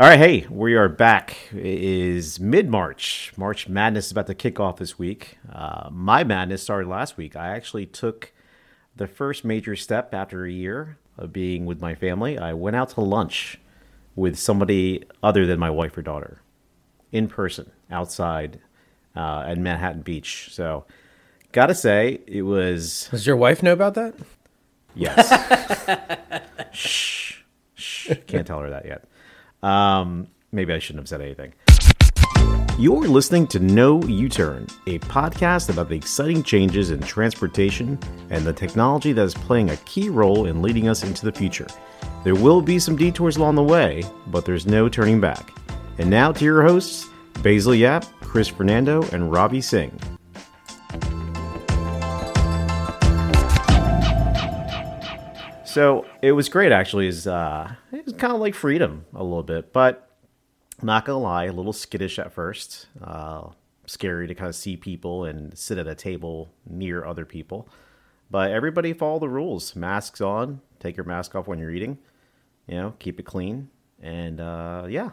All right, hey, we are back. It is mid March. March Madness is about to kick off this week. Uh, my madness started last week. I actually took the first major step after a year of being with my family. I went out to lunch with somebody other than my wife or daughter in person outside uh, at Manhattan Beach. So, gotta say, it was. Does your wife know about that? Yes. shh. Shh. Can't tell her that yet. Um, maybe I shouldn't have said anything. You're listening to No U Turn, a podcast about the exciting changes in transportation and the technology that is playing a key role in leading us into the future. There will be some detours along the way, but there's no turning back. And now to your hosts, Basil Yap, Chris Fernando, and Robbie Singh. So it was great, actually. Is uh, it was kind of like freedom a little bit, but not gonna lie, a little skittish at first. Uh, scary to kind of see people and sit at a table near other people. But everybody follow the rules: masks on, take your mask off when you're eating. You know, keep it clean, and uh, yeah,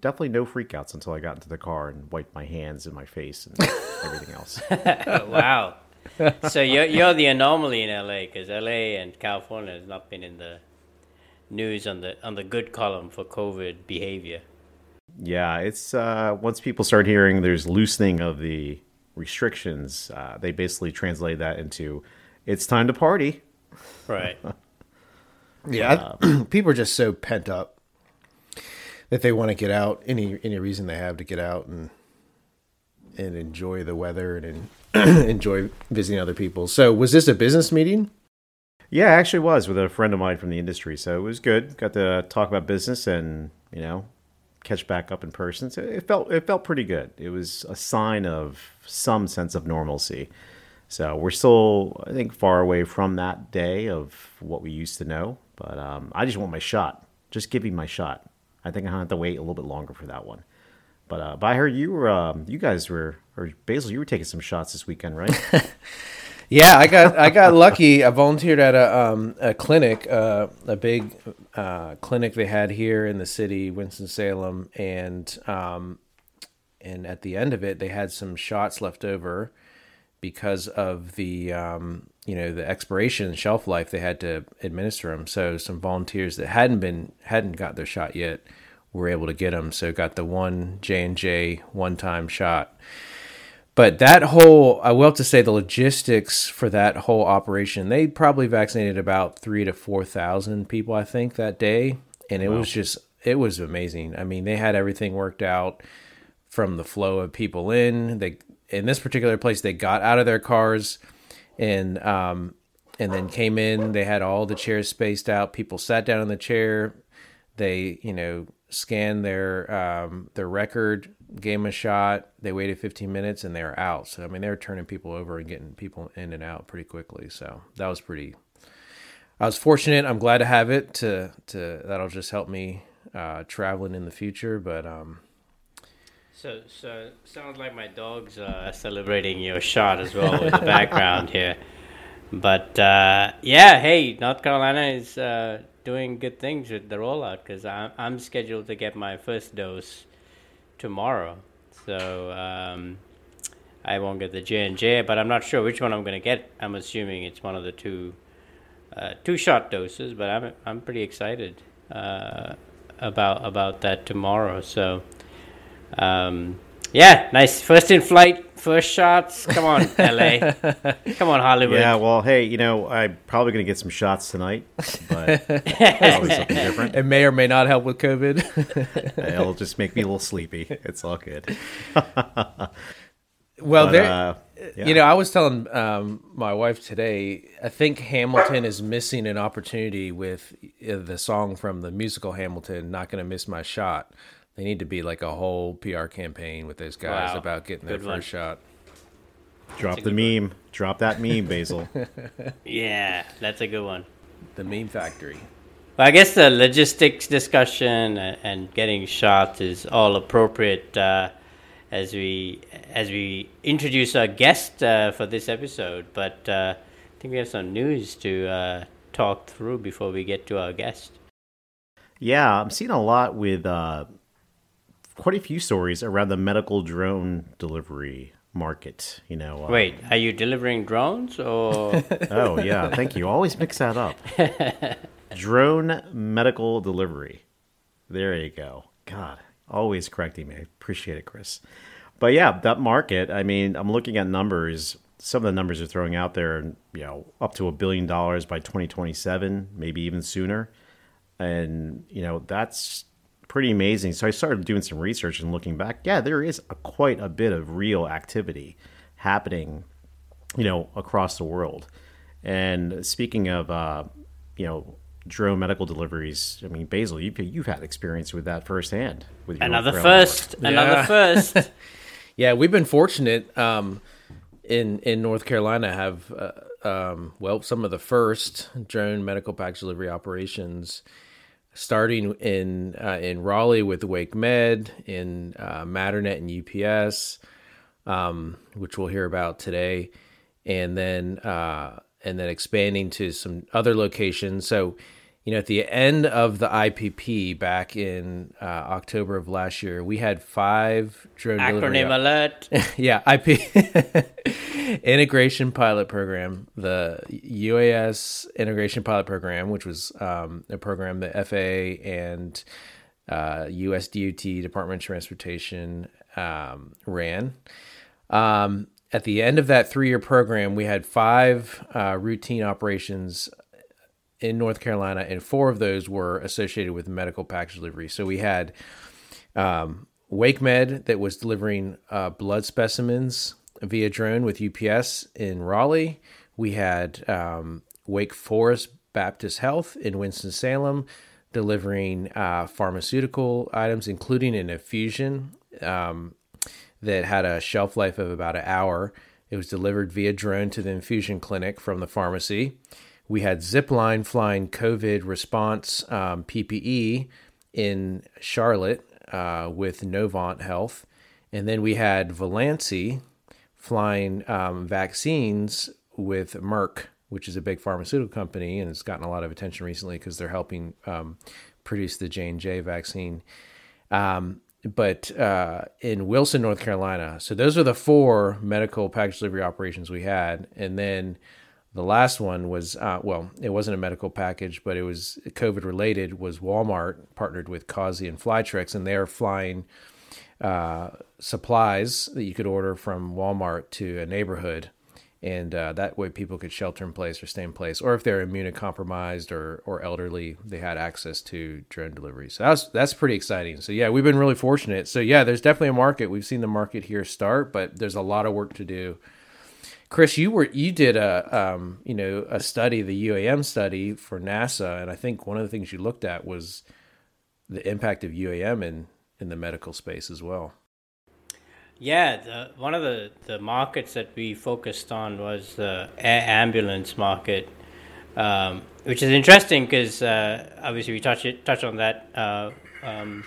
definitely no freakouts until I got into the car and wiped my hands and my face and everything else. wow. so you're you're the anomaly in LA because LA and California has not been in the news on the on the good column for COVID behavior. Yeah, it's uh, once people start hearing there's loosening of the restrictions, uh, they basically translate that into it's time to party. Right. yeah, I, people are just so pent up that they want to get out any any reason they have to get out and and enjoy the weather and enjoy visiting other people. So, was this a business meeting? Yeah, actually was with a friend of mine from the industry. So it was good. Got to talk about business and you know catch back up in person. So it felt it felt pretty good. It was a sign of some sense of normalcy. So we're still, I think, far away from that day of what we used to know. But um, I just want my shot. Just give me my shot. I think I have to wait a little bit longer for that one. But uh, but I heard you were um, you guys were or Basil, you were taking some shots this weekend, right? yeah, I got I got lucky. I volunteered at a um, a clinic, uh, a big uh, clinic they had here in the city, Winston Salem, and um, and at the end of it, they had some shots left over because of the um, you know the expiration shelf life. They had to administer them. So some volunteers that hadn't been hadn't got their shot yet were able to get them. So got the one J and J one time shot. But that whole, I will have to say, the logistics for that whole operation, they probably vaccinated about three to four thousand people, I think, that day, and it wow. was just, it was amazing. I mean, they had everything worked out from the flow of people in. They in this particular place, they got out of their cars, and um, and then came in. They had all the chairs spaced out. People sat down in the chair. They, you know, scanned their um, their record, gave them a shot. They waited 15 minutes and they were out. So I mean, they were turning people over and getting people in and out pretty quickly. So that was pretty. I was fortunate. I'm glad to have it. To to that'll just help me uh, traveling in the future. But um, so so sounds like my dog's uh, celebrating your shot as well in the background here. But uh, yeah, hey, North Carolina is uh, doing good things with the rollout because I'm, I'm scheduled to get my first dose tomorrow. So um, I won't get the J and J, but I'm not sure which one I'm going to get. I'm assuming it's one of the two uh, two shot doses, but I'm I'm pretty excited uh, about about that tomorrow. So um, yeah, nice first in flight first shots. Come on, LA. Come on, Hollywood. Yeah, well, hey, you know, I'm probably going to get some shots tonight, but probably something different. It may or may not help with COVID. It'll just make me a little sleepy. It's all good. well, but, there. Uh, yeah. You know, I was telling um, my wife today. I think Hamilton is missing an opportunity with uh, the song from the musical Hamilton. Not going to miss my shot. They need to be like a whole PR campaign with those guys wow. about getting their Good first one. shot. Drop the meme. One. Drop that meme, Basil. yeah, that's a good one. The meme factory. Well, I guess the logistics discussion and getting shot is all appropriate uh, as we as we introduce our guest uh, for this episode. But uh, I think we have some news to uh, talk through before we get to our guest. Yeah, I'm seeing a lot with uh, quite a few stories around the medical drone delivery market. You know, uh, Wait, are you delivering drones or? Oh yeah, thank you. Always mix that up. Drone medical delivery. There you go. God, always correcting me. I Appreciate it, Chris. But yeah, that market. I mean, I'm looking at numbers. Some of the numbers are throwing out there, you know, up to a billion dollars by 2027, maybe even sooner. And you know, that's pretty amazing. So I started doing some research and looking back. Yeah, there is a, quite a bit of real activity happening you know, across the world. And speaking of, uh, you know, drone medical deliveries, I mean, Basil, you've, you've had experience with that firsthand. With your Another first, work. another Yeah. first. Yeah, we've been fortunate um, in in North Carolina have uh, um, well some of the first drone medical package delivery operations, starting in uh, in Raleigh with WakeMed, in uh, Matternet and UPS, um, which we'll hear about today, and then uh, and then expanding to some other locations. So, you know, at the end of the IPP back in uh, October of last year, we had five drone delivery Acronym alert. yeah, IP integration pilot program, the UAS integration pilot program, which was um, a program that FAA and uh, US DOT Department of Transportation um, ran. Um, at the end of that three year program, we had five uh, routine operations in North Carolina, and four of those were associated with medical package delivery. So we had um, WakeMed that was delivering uh, blood specimens via drone with UPS in Raleigh. We had um, Wake Forest Baptist Health in Winston Salem delivering uh, pharmaceutical items, including an infusion um, that had a shelf life of about an hour. It was delivered via drone to the infusion clinic from the pharmacy. We had Zipline flying COVID response um, PPE in Charlotte uh, with Novant Health. And then we had Volansi flying um, vaccines with Merck, which is a big pharmaceutical company, and it's gotten a lot of attention recently because they're helping um, produce the J and J vaccine. Um, but uh, in Wilson, North Carolina, so those are the four medical package delivery operations we had, and then the last one was uh, well, it wasn't a medical package, but it was COVID related. Was Walmart partnered with Causey and Flytrex, and they are flying uh, supplies that you could order from Walmart to a neighborhood, and uh, that way people could shelter in place or stay in place, or if they're immunocompromised or or elderly, they had access to drone deliveries. So that's that's pretty exciting. So yeah, we've been really fortunate. So yeah, there's definitely a market. We've seen the market here start, but there's a lot of work to do. Chris, you were you did a um, you know a study, the UAM study for NASA, and I think one of the things you looked at was the impact of UAM in in the medical space as well. Yeah, the, one of the, the markets that we focused on was the air ambulance market, um, which is interesting because uh, obviously we touch it, touch on that. Uh, um,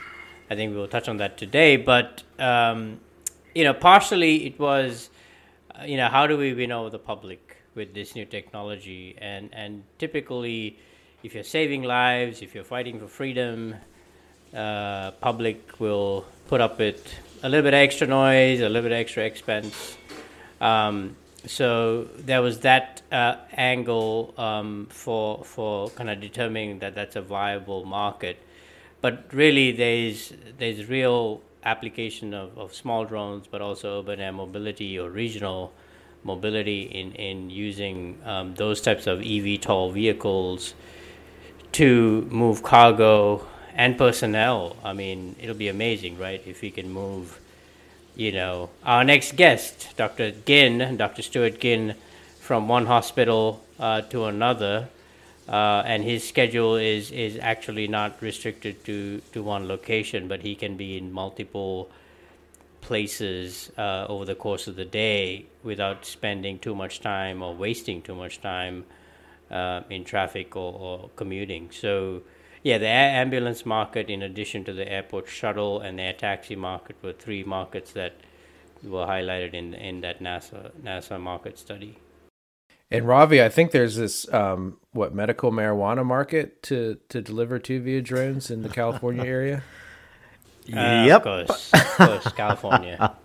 I think we'll touch on that today, but um, you know, partially it was, uh, you know, how do we win over the public with this new technology, and and typically, if you're saving lives, if you're fighting for freedom, uh, public will put up with a little bit extra noise, a little bit extra expense. Um, so there was that uh, angle um, for for kind of determining that that's a viable market. But really, there's there's real application of, of small drones, but also urban air mobility or regional mobility in in using um, those types of eVTOL vehicles to move cargo and personnel. I mean, it'll be amazing, right? If we can move, you know, our next guest, Dr. Ginn, Dr. Stuart Ginn, from one hospital uh, to another, uh, and his schedule is is actually not restricted to to one location, but he can be in multiple places uh, over the course of the day without spending too much time or wasting too much time uh, in traffic or, or commuting. So, yeah, the air ambulance market, in addition to the airport shuttle and the air taxi market, were three markets that were highlighted in in that NASA NASA market study. And Ravi, I think there's this um, what medical marijuana market to to deliver to via drones in the California area. Uh, yep. Of course, of course, California.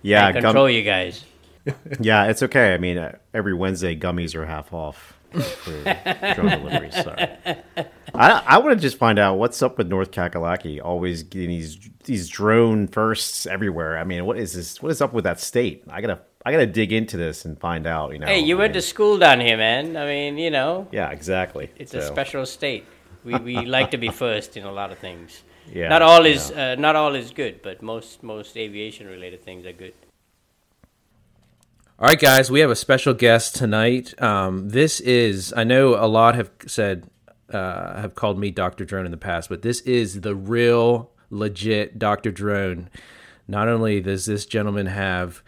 Yeah, I control you guys. Yeah, it's okay. I mean, uh, every Wednesday gummies are half off for drone deliveries. So. I I want to just find out what's up with North Kakalaki. Always getting these these drone firsts everywhere. I mean, what is this? What is up with that state? I gotta I gotta dig into this and find out. You know. Hey, you I went to school down here, man. I mean, you know, Yeah, exactly. it's a special state. We we like to be first in a lot of things. Yeah, not all yeah. is uh, not all is good, but most most aviation related things are good. All right, guys, we have a special guest tonight. Um, this is, I know a lot have said, uh, have called me Dr. Drone in the past, but this is the real, legit Dr. Drone. Not only does this gentleman have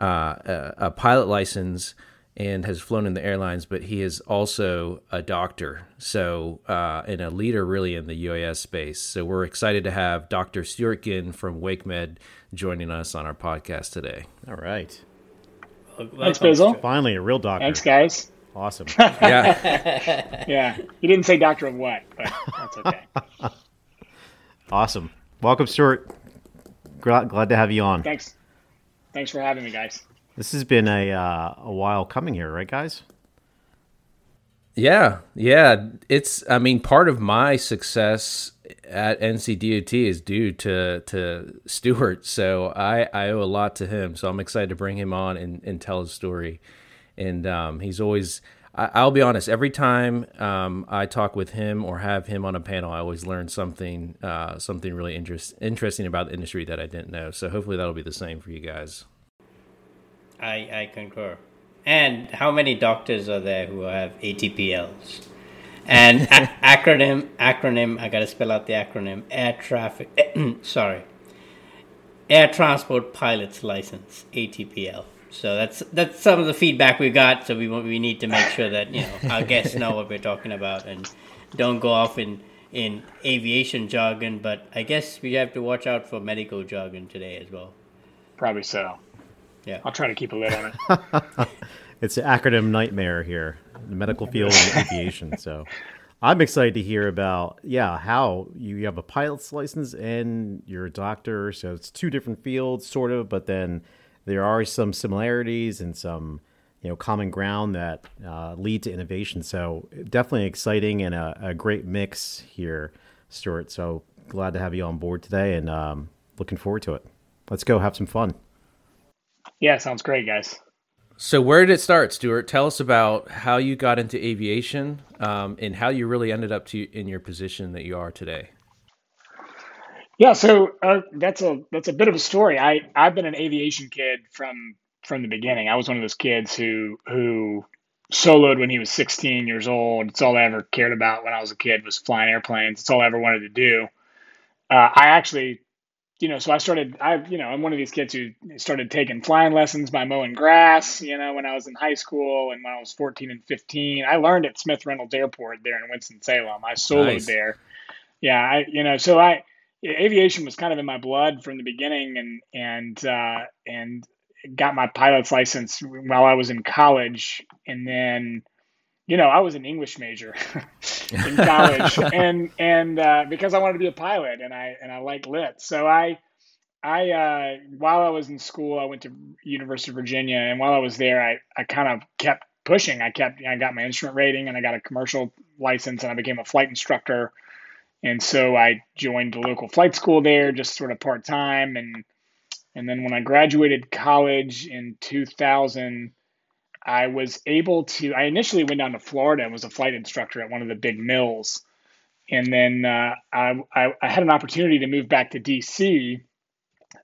uh, a, a pilot license and has flown in the airlines, but he is also a doctor. So, uh, and a leader really in the UAS space. So, we're excited to have Dr. Stuart Ginn from WakeMed joining us on our podcast today. All right. Thanks, Bizzle. Finally, a real doctor. Thanks, guys. Awesome. Yeah. Yeah, you didn't say doctor of what, but that's okay. awesome. Welcome, Stuart. Glad, glad to have you on. Thanks, thanks for having me, guys. This has been a uh, a while coming here, right, guys? Yeah, yeah. It's I mean, part of my success at NCDOT is due to to Stuart. So I, I owe a lot to him. So I'm excited to bring him on and, and tell his story. And um, he's always I, I'll be honest, every time um, I talk with him or have him on a panel, I always learn something uh, something really interest, interesting about the industry that I didn't know. So hopefully that'll be the same for you guys. I I concur. And how many doctors are there who have ATPLs? And a- acronym acronym I gotta spell out the acronym air traffic sorry air transport pilot's license ATPL. So that's that's some of the feedback we got. So we we need to make sure that you know our guests know what we're talking about and don't go off in in aviation jargon. But I guess we have to watch out for medical jargon today as well. Probably so. Yeah. I'll try to keep a lid on it. It's an acronym nightmare here, the medical field and aviation. So I'm excited to hear about, yeah, how you, you have a pilot's license and you're a doctor. So it's two different fields, sort of, but then there are some similarities and some, you know, common ground that uh, lead to innovation. So definitely exciting and a, a great mix here, Stuart. So glad to have you on board today and um, looking forward to it. Let's go have some fun. Yeah, sounds great, guys. So where did it start, Stuart? Tell us about how you got into aviation um, and how you really ended up to in your position that you are today. Yeah, so uh, that's a that's a bit of a story. I I've been an aviation kid from from the beginning. I was one of those kids who who soloed when he was 16 years old. It's all I ever cared about when I was a kid was flying airplanes. It's all I ever wanted to do. Uh, I actually, you know, so I started. I you know I'm one of these kids who started taking flying lessons by mowing grass. You know, when I was in high school and when I was 14 and 15, I learned at Smith Reynolds Airport there in Winston Salem. I soloed Nice. there. Yeah, I you know so I aviation was kind of in my blood from the beginning and and uh, and got my pilot's license while I was in college. And then you know I was an English major in college. And and uh, because I wanted to be a pilot and I and I like lit. So I I uh, while I was in school I went to University of Virginia. And while I was there I, I kind of kept pushing. I kept I got my instrument rating and I got a commercial license and I became a flight instructor and so I joined the local flight school there, just sort of part time, and and then when I graduated college in 2000, I was able to. I initially went down to Florida and was a flight instructor at one of the big mills, and then uh, I, I I had an opportunity to move back to DC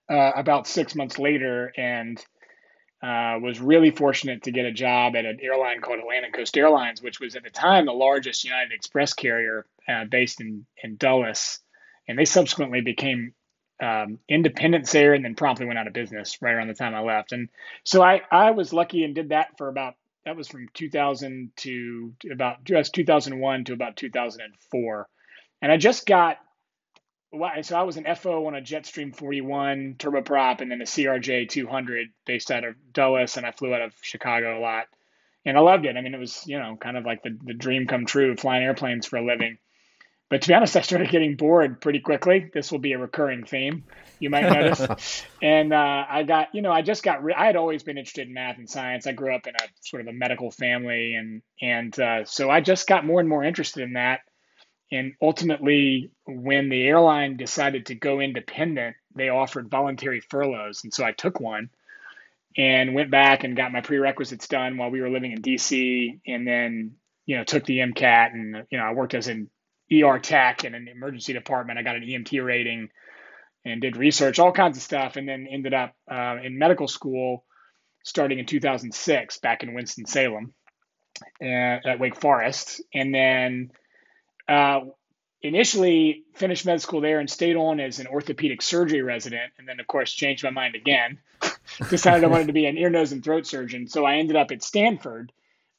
uh, about six months later, and uh, was really fortunate to get a job at an airline called Atlantic Coast Airlines, which was at the time the largest United Express carrier uh, based in, in Dulles. And they subsequently became um, independent there and then promptly went out of business right around the time I left. And so I, I was lucky and did that for about, that was from 2000 to about just 2001 to about 2004. And I just got so I was an FO on a Jetstream 41 turboprop and then a CRJ 200 based out of Dulles, and I flew out of Chicago a lot. and I loved it. I mean, it was you know kind of like the the dream come true, of flying airplanes for a living. But to be honest, I started getting bored pretty quickly. This will be a recurring theme, you might notice. and uh, I got, you know, I just got. Re- I had always been interested in math and science. I grew up in a sort of a medical family, and and uh, so I just got more and more interested in that. And ultimately, when the airline decided to go independent, they offered voluntary furloughs, and so I took one and went back and got my prerequisites done while we were living in DC, and then you know took the MCAT, and you know I worked as an ER tech in an emergency department. I got an EMT rating and did research, all kinds of stuff, and then ended up uh, in medical school starting in 2006 back in Winston Salem uh, at Wake Forest, and then uh, initially finished med school there and stayed on as an orthopedic surgery resident, and then of course changed my mind again. Decided I wanted to be an ear, nose, and throat surgeon, so I ended up at Stanford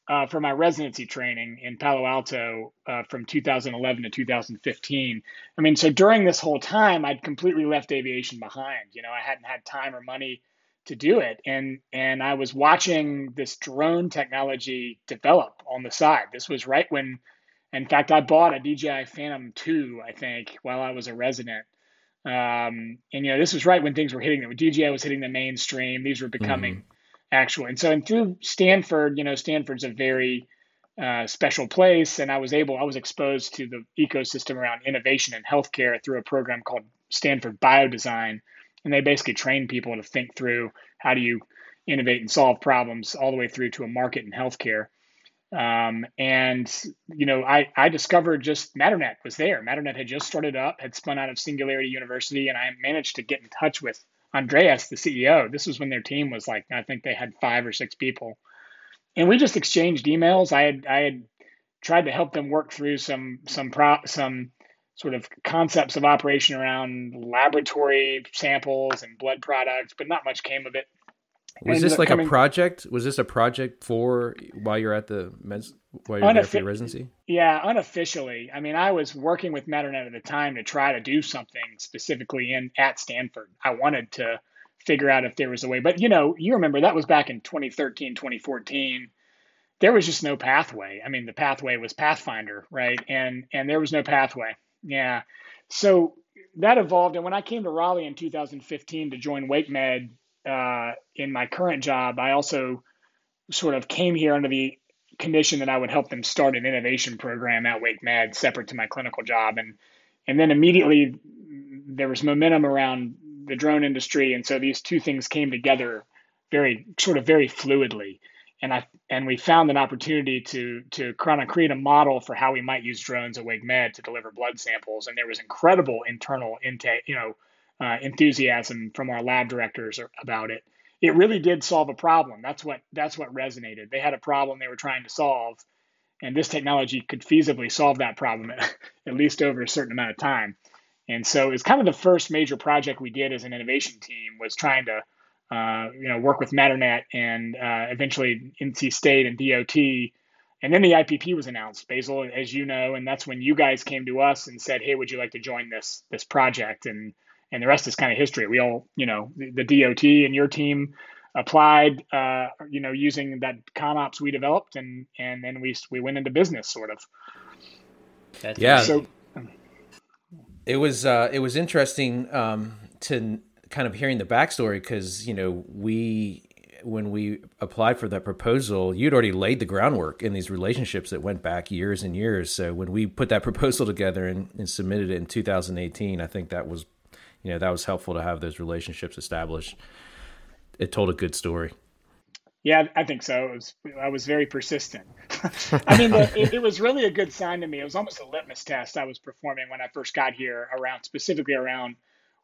uh, for my residency training in Palo Alto uh, from 2011 to 2015. I mean, so during this whole time, I'd completely left aviation behind. You know, I hadn't had time or money to do it, and and I was watching this drone technology develop on the side. This was right when, in fact, I bought a DJI Phantom 2, I think, while I was a resident. Um, and you know, this was right when things were hitting. When DJI was hitting the mainstream. These were becoming mm-hmm actual. And so, and through Stanford, you know, Stanford's a very uh, special place, and I was able, I was exposed to the ecosystem around innovation in healthcare through a program called Stanford Biodesign, and they basically train people to think through how do you innovate and solve problems all the way through to a market in healthcare. Um, and you know, I I discovered just Matternet was there. Matternet had just started up, had spun out of Singularity University, and I managed to get in touch with Andreas, the CEO. This was when their team was like, I think they had five or six people, and we just exchanged emails. I had I had tried to help them work through some some pro, some sort of concepts of operation around laboratory samples and blood products, but not much came of it. Was this like coming, a project? Was this a project for while you're at the meds, while you're there for your residency? Yeah, unofficially. I mean, I was working with Matternet at the time to try to do something specifically in at Stanford. I wanted to figure out if there was a way, but you know, you remember that was back in 2013, 2014. There was just no pathway. I mean, the pathway was Pathfinder, right? And and there was no pathway. Yeah. So that evolved, and when I came to Raleigh in 2015 to join Wake WakeMed uh, in my current job, I also sort of came here under the condition that I would help them start an innovation program at WakeMed separate to my clinical job. And, and then immediately there was momentum around the drone industry. And so these two things came together very sort of very fluidly. And I and we found an opportunity to to kind of create a model for how we might use drones at WakeMed to deliver blood samples. And there was incredible internal intake, you know, uh, enthusiasm from our lab directors about it. It really did solve a problem. That's what that's what resonated. They had a problem they were trying to solve, and this technology could feasibly solve that problem at, at least over a certain amount of time. And so it's kind of the first major project we did as an innovation team was trying to uh, you know work with Matternet and uh, eventually NC State and DOT. And then the IPP was announced, Basil, as you know, and that's when you guys came to us and said, "Hey, would you like to join this this project?" And and the rest is kind of history. We all, you know, the, the DOT and your team applied, uh, you know, using that ConOps we developed, and and then we we went into business, sort of. That's yeah. So it was uh, it was interesting um, to kind of hearing the backstory because you know we when we applied for that proposal, you'd already laid the groundwork in these relationships that went back years and years. So when we put that proposal together and, and submitted it in 2018, I think that was you know that was helpful to have those relationships established. It told a good story. Yeah, I think so. Was, I was very persistent. I mean, it, it, was really a good sign to me. It was almost a litmus test I was performing when I first got here, around specifically around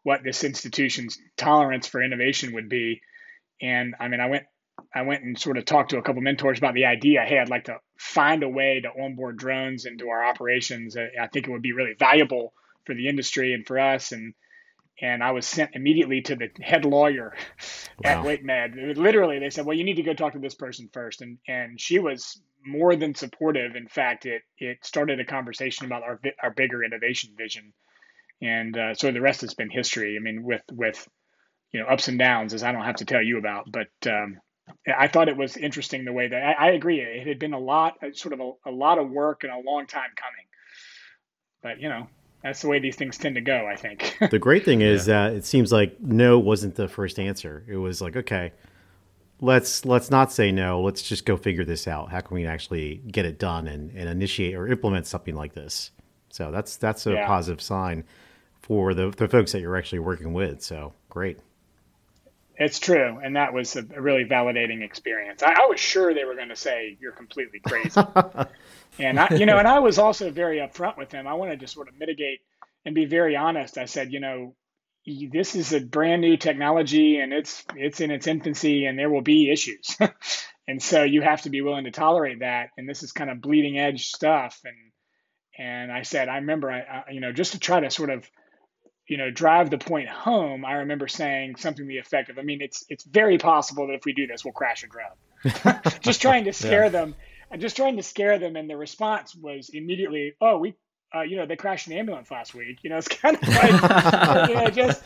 what this institution's tolerance for innovation would be. And I mean, I went, I went and sort of talked to a couple mentors about the idea. Hey, I'd like to find a way to onboard drones into our operations. I think it would be really valuable for the industry and for us. And and I was sent immediately to the head lawyer wow. at WakeMed. Literally, they said, "Well, you need to go talk to this person first. and and she was more than supportive. In fact, it it started a conversation about our our bigger innovation vision, and uh, so the rest has been history. I mean, with with you know ups and downs, as I don't have to tell you about, but um, I thought it was interesting the way that I, I agree. It had been a lot, sort of a, a lot of work and a long time coming. But you know, that's the way these things tend to go. I think. the great thing is yeah. that it seems like no wasn't the first answer. It was like, okay, let's let's not say no. Let's just go figure this out. How can we actually get it done and, and initiate or implement something like this? So that's that's a yeah. positive sign for the the folks that you're actually working with. So great. It's true, and that was a, really validating experience. I, I was sure they were going to say you're completely crazy, and I, you know, and I was also very upfront with them. I wanted to sort of mitigate and be very honest. I said, you know, this is a brand new technology, and it's it's in its infancy, and there will be issues, and so you have to be willing to tolerate that. And this is kind of bleeding edge stuff, and and I said, I remember, I, I you know, just to try to sort of you know drive the point home i remember saying something to the effect of i mean it's it's very possible that if we do this we'll crash a drone just trying to scare yeah. them and just trying to scare them and the response was immediately oh we uh, you know they crashed an ambulance last week. You know it's kind of like you know just,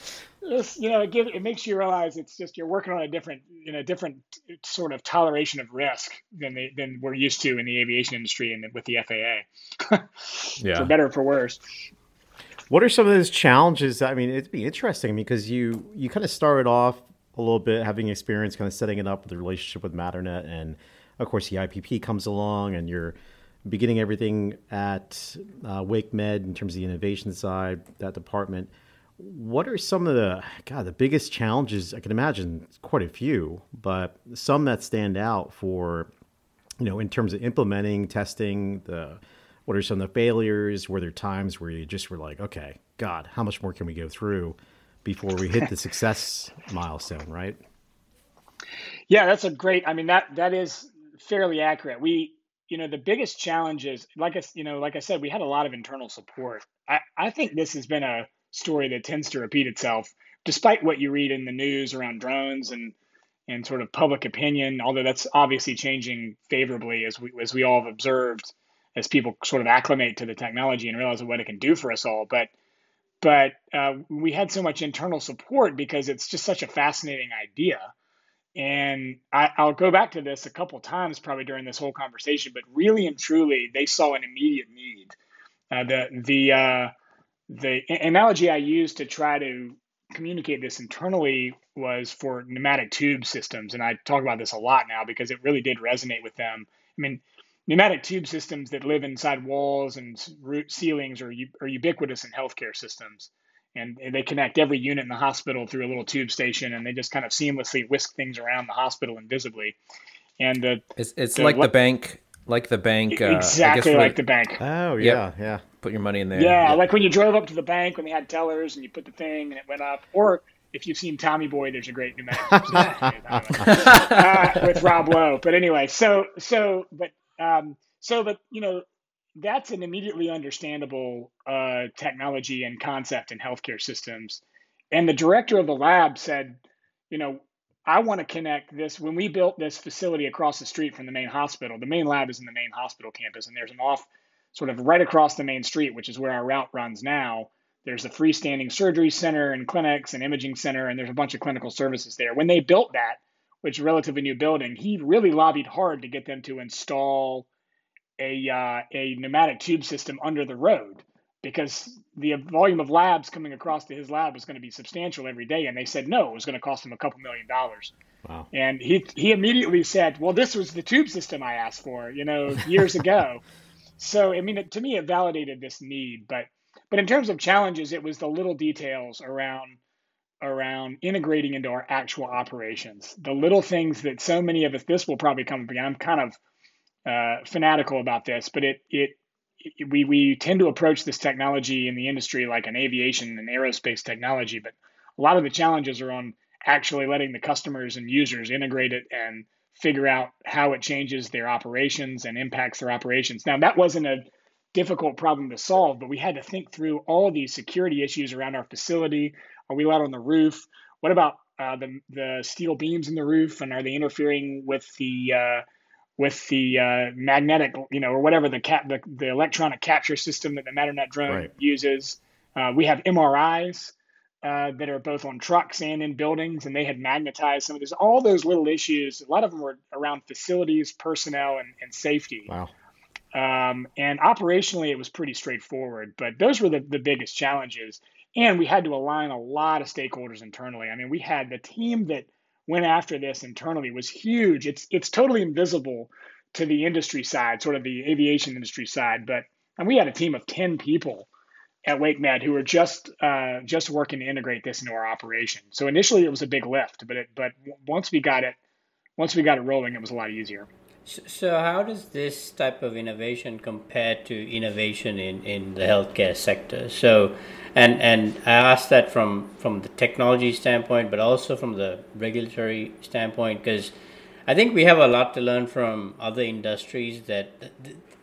just you know it, give, it makes you realize it's just you're working on a different you know different sort of toleration of risk than they than we're used to in the aviation industry and with the faa yeah. for better or for worse what are some of those challenges? I mean, it'd be interesting because you you kind of started off a little bit having experience kind of setting it up with the relationship with Matternet, and of course the IPP comes along, and you're beginning everything at uh, WakeMed in terms of the innovation side, that department. What are some of the God the biggest challenges? I can imagine quite a few, but some that stand out for you know in terms of implementing, testing the what are some of the failures? Were there times where you just were like, okay, God, how much more can we go through before we hit the success milestone, right? Yeah, that's a great. I mean that that is fairly accurate. We, you know, the biggest challenges, like I, you know, like I said, we had a lot of internal support. I, I think this has been a story that tends to repeat itself, despite what you read in the news around drones and and sort of public opinion. Although that's obviously changing favorably as we as we all have observed as people sort of acclimate to the technology and realize what it can do for us all. But but uh, we had so much internal support because it's just such a fascinating idea. And I, will go back to this a couple times probably during this whole conversation, but really and truly, they saw an immediate need. Uh, the the uh, the analogy I used to try to communicate this internally was for pneumatic tube systems, and I talk about this a lot now because it really did resonate with them. I mean, pneumatic tube systems that live inside walls and root ceilings are, are ubiquitous in healthcare systems. And they connect every unit in the hospital through a little tube station, and they just kind of seamlessly whisk things around the hospital invisibly. And the, it's, it's the, like the bank, like the bank, uh, exactly like the bank. Oh yeah, yep. yeah. Put your money in there. Yeah, like when you drove up to the bank when they had tellers and you put the thing and it went up, or if you've seen Tommy Boy, there's a great pneumatic uh, with Rob Lowe. But anyway, so so but um, so, but you know, that's an immediately understandable uh, technology and concept in healthcare systems. And the director of the lab said, you know, I want to connect this. When we built this facility across the street from the main hospital, the main lab is in the main hospital campus, and there's an off sort of right across the main street, which is where our route runs now. There's a freestanding surgery center and clinics and imaging center, and there's a bunch of clinical services there. When they built that, which is a relatively new building, he really lobbied hard to get them to install a uh, a pneumatic tube system under the road because the volume of labs coming across to his lab was going to be substantial every day, and they said no, it was going to cost him a couple million dollars. Wow. And he he immediately said, "Well, this was the tube system I asked for, you know, years ago." so I mean, to me, it validated this need, but but in terms of challenges, it was the little details around around integrating into our actual operations. The little things that so many of us, this will probably come up again. I'm kind of uh, fanatical about this, but it, it, it we we tend to approach this technology in the industry like an aviation and aerospace technology, but a lot of the challenges are on actually letting the customers and users integrate it and figure out how it changes their operations and impacts their operations. Now that wasn't a difficult problem to solve, but we had to think through all these security issues around our facility, are we allowed on the roof? What about uh, the the steel beams in the roof, and are they interfering with the uh, with the uh, magnetic, you know, or whatever the, cap, the the electronic capture system that the Matternet drone right. uses? Uh, we have MRIs uh, that are both on trucks and in buildings, and they had magnetized some of this. All those little issues, a lot of them were around facilities, personnel, and, and safety. Wow. Um, and operationally, it was pretty straightforward, but those were the, the biggest challenges. And we had to align a lot of stakeholders internally. I mean, we had the team that went after this internally was huge. It's it's totally invisible to the industry side, sort of the aviation industry side, but and we had a team of 10 people at WakeMed who were just uh, just working to integrate this into our operation. So initially it was a big lift, but it, but once we got it once we got it rolling, it was a lot easier. So, how does this type of innovation compare to innovation in, in the healthcare sector? So, and and I ask that from from the technology standpoint, but also from the regulatory standpoint, because I think we have a lot to learn from other industries that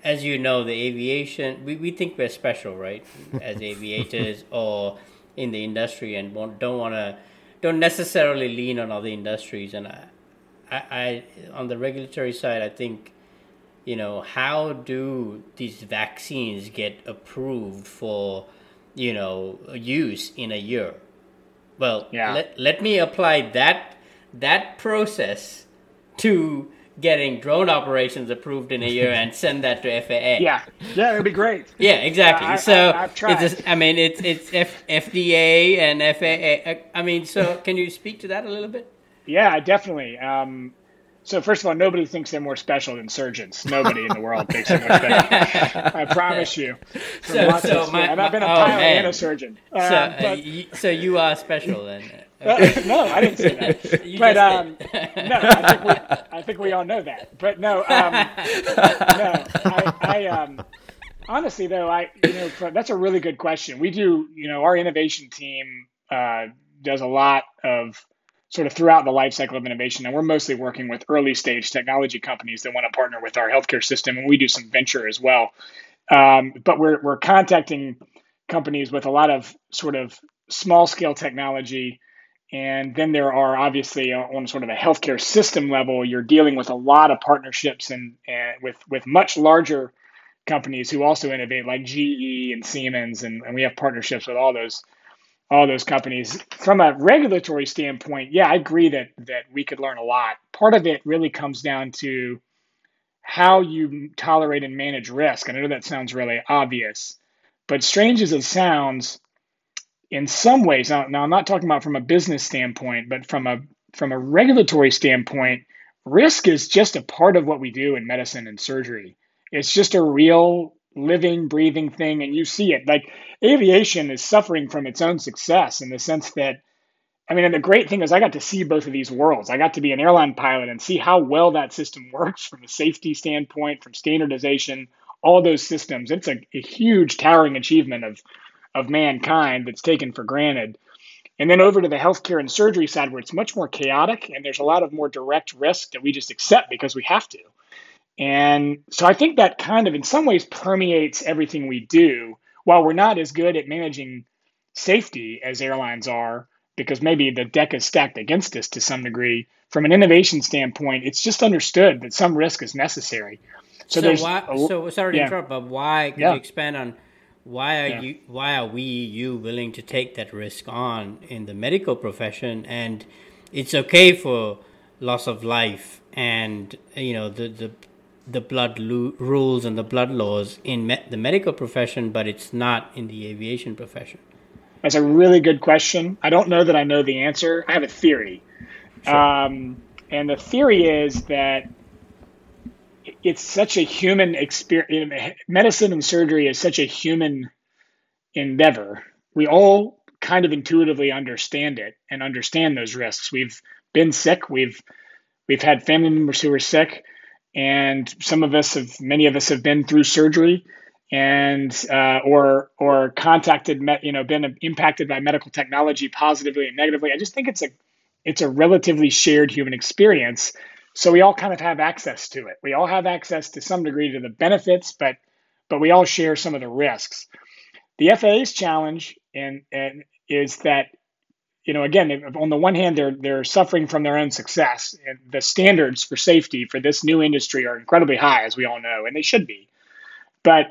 as you know, the aviation, we, we think we're special, right? As aviators or in the industry and don't want to, don't necessarily lean on other industries. And I, I, I, on the regulatory side, I think, you know, how do these vaccines get approved for, you know, use in a year? Well, yeah. let, let me apply that, that process to getting drone operations approved in a year and send that to FAA. Yeah, yeah, it'd be great. Yeah, exactly. I, so I, have tried. It's I mean, it's it's F, FDA and FAA. I mean, so can you speak to that a little bit? Yeah, definitely. Um, so first of all, nobody thinks they're more special than surgeons. Nobody in the world thinks they're more special. I promise you. So, so my, I've been a oh, pilot man. and a surgeon. so, uh, but, uh, you, so you are special then. no, I didn't say that. You but um, no, I think, we, I think we all know that. But no, um, no, I, I um, honestly though, I you know that's a really good question. We do, you know, our innovation team uh, does a lot of sort of throughout the life cycle of innovation, and we're mostly working with early stage technology companies that want to partner with our healthcare system, and we do some venture as well. Um, but we're we're contacting companies with a lot of sort of small scale technology and then there are obviously uh, on sort of a healthcare system level, you're dealing with a lot of partnerships and, and with with much larger companies who also innovate, like GE and Siemens, and, and we have partnerships with all those all those companies. From a regulatory standpoint, yeah, I agree that that we could learn a lot. Part of it really comes down to how you tolerate and manage risk. And I know that sounds really obvious, but strange as it sounds, in some ways, now, now I'm not talking about from a business standpoint, but from a from a regulatory standpoint, risk is just a part of what we do in medicine and surgery. It's just a real living, breathing thing, and you see it. Like aviation is suffering from its own success in the sense that, I mean, and the great thing is I got to see both of these worlds. I got to be an airline pilot and see how well that system works from a safety standpoint, from standardization, all those systems. It's a, a huge, towering achievement of of mankind that's taken for granted. And then over to the healthcare and surgery side, where it's much more chaotic and there's a lot of more direct risk that we just accept because we have to. And so I think that kind of, in some ways, permeates everything we do. While we're not as good at managing safety as airlines are, because maybe the deck is stacked against us to some degree, from an innovation standpoint, it's just understood that some risk is necessary. So, so there's why, a, so sorry to yeah. interrupt, but why could yeah. you expand on why are yeah. you why are we you willing to take that risk on in the medical profession and it's okay for loss of life and you know the the the blood lo- rules and the blood laws in me- the medical profession but it's not in the aviation profession that's a really good question i don't know that i know the answer i have a theory sure. um, and the theory is that it's such a human experience. Medicine and surgery is such a human endeavor. We all kind of intuitively understand it and understand those risks. We've been sick. We've we've had family members who were sick, and some of us have, many of us have been through surgery, and uh, or or contacted, you know, been impacted by medical technology positively and negatively. I just think it's a it's a relatively shared human experience so we all kind of have access to it. We all have access to some degree to the benefits, but but we all share some of the risks. The FAA's challenge and, and is that you know again on the one hand they're they're suffering from their own success and the standards for safety for this new industry are incredibly high as we all know and they should be. But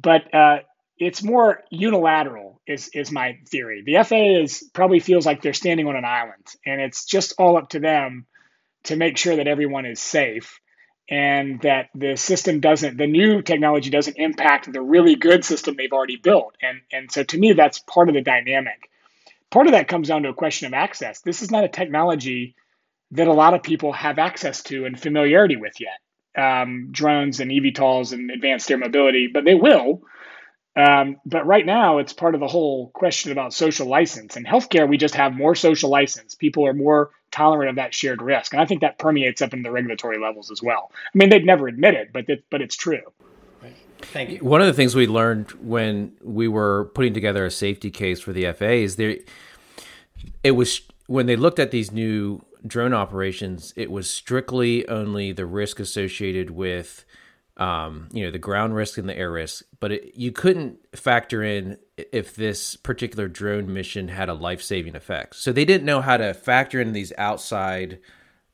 but uh, it's more unilateral is is my theory. The FAA is probably feels like they're standing on an island, and it's just all up to them to make sure that everyone is safe and that the system doesn't the new technology doesn't impact the really good system they've already built. And and so to me that's part of the dynamic part of that comes down to a question of access this is not a technology that a lot of people have access to and familiarity with yet um, drones and evtols and advanced air mobility but they will um, but right now, it's part of the whole question about social license. In healthcare, we just have more social license. People are more tolerant of that shared risk, and I think that permeates up into the regulatory levels as well. I mean, they'd never admit it, but it, but it's true. Thank you. One of the things we learned when we were putting together a safety case for the FAA is there. It was when they looked at these new drone operations, it was strictly only the risk associated with um, you know, the ground risk and the air risk, but it, you couldn't factor in if this particular drone mission had a life saving effect. So they didn't know how to factor in these outside,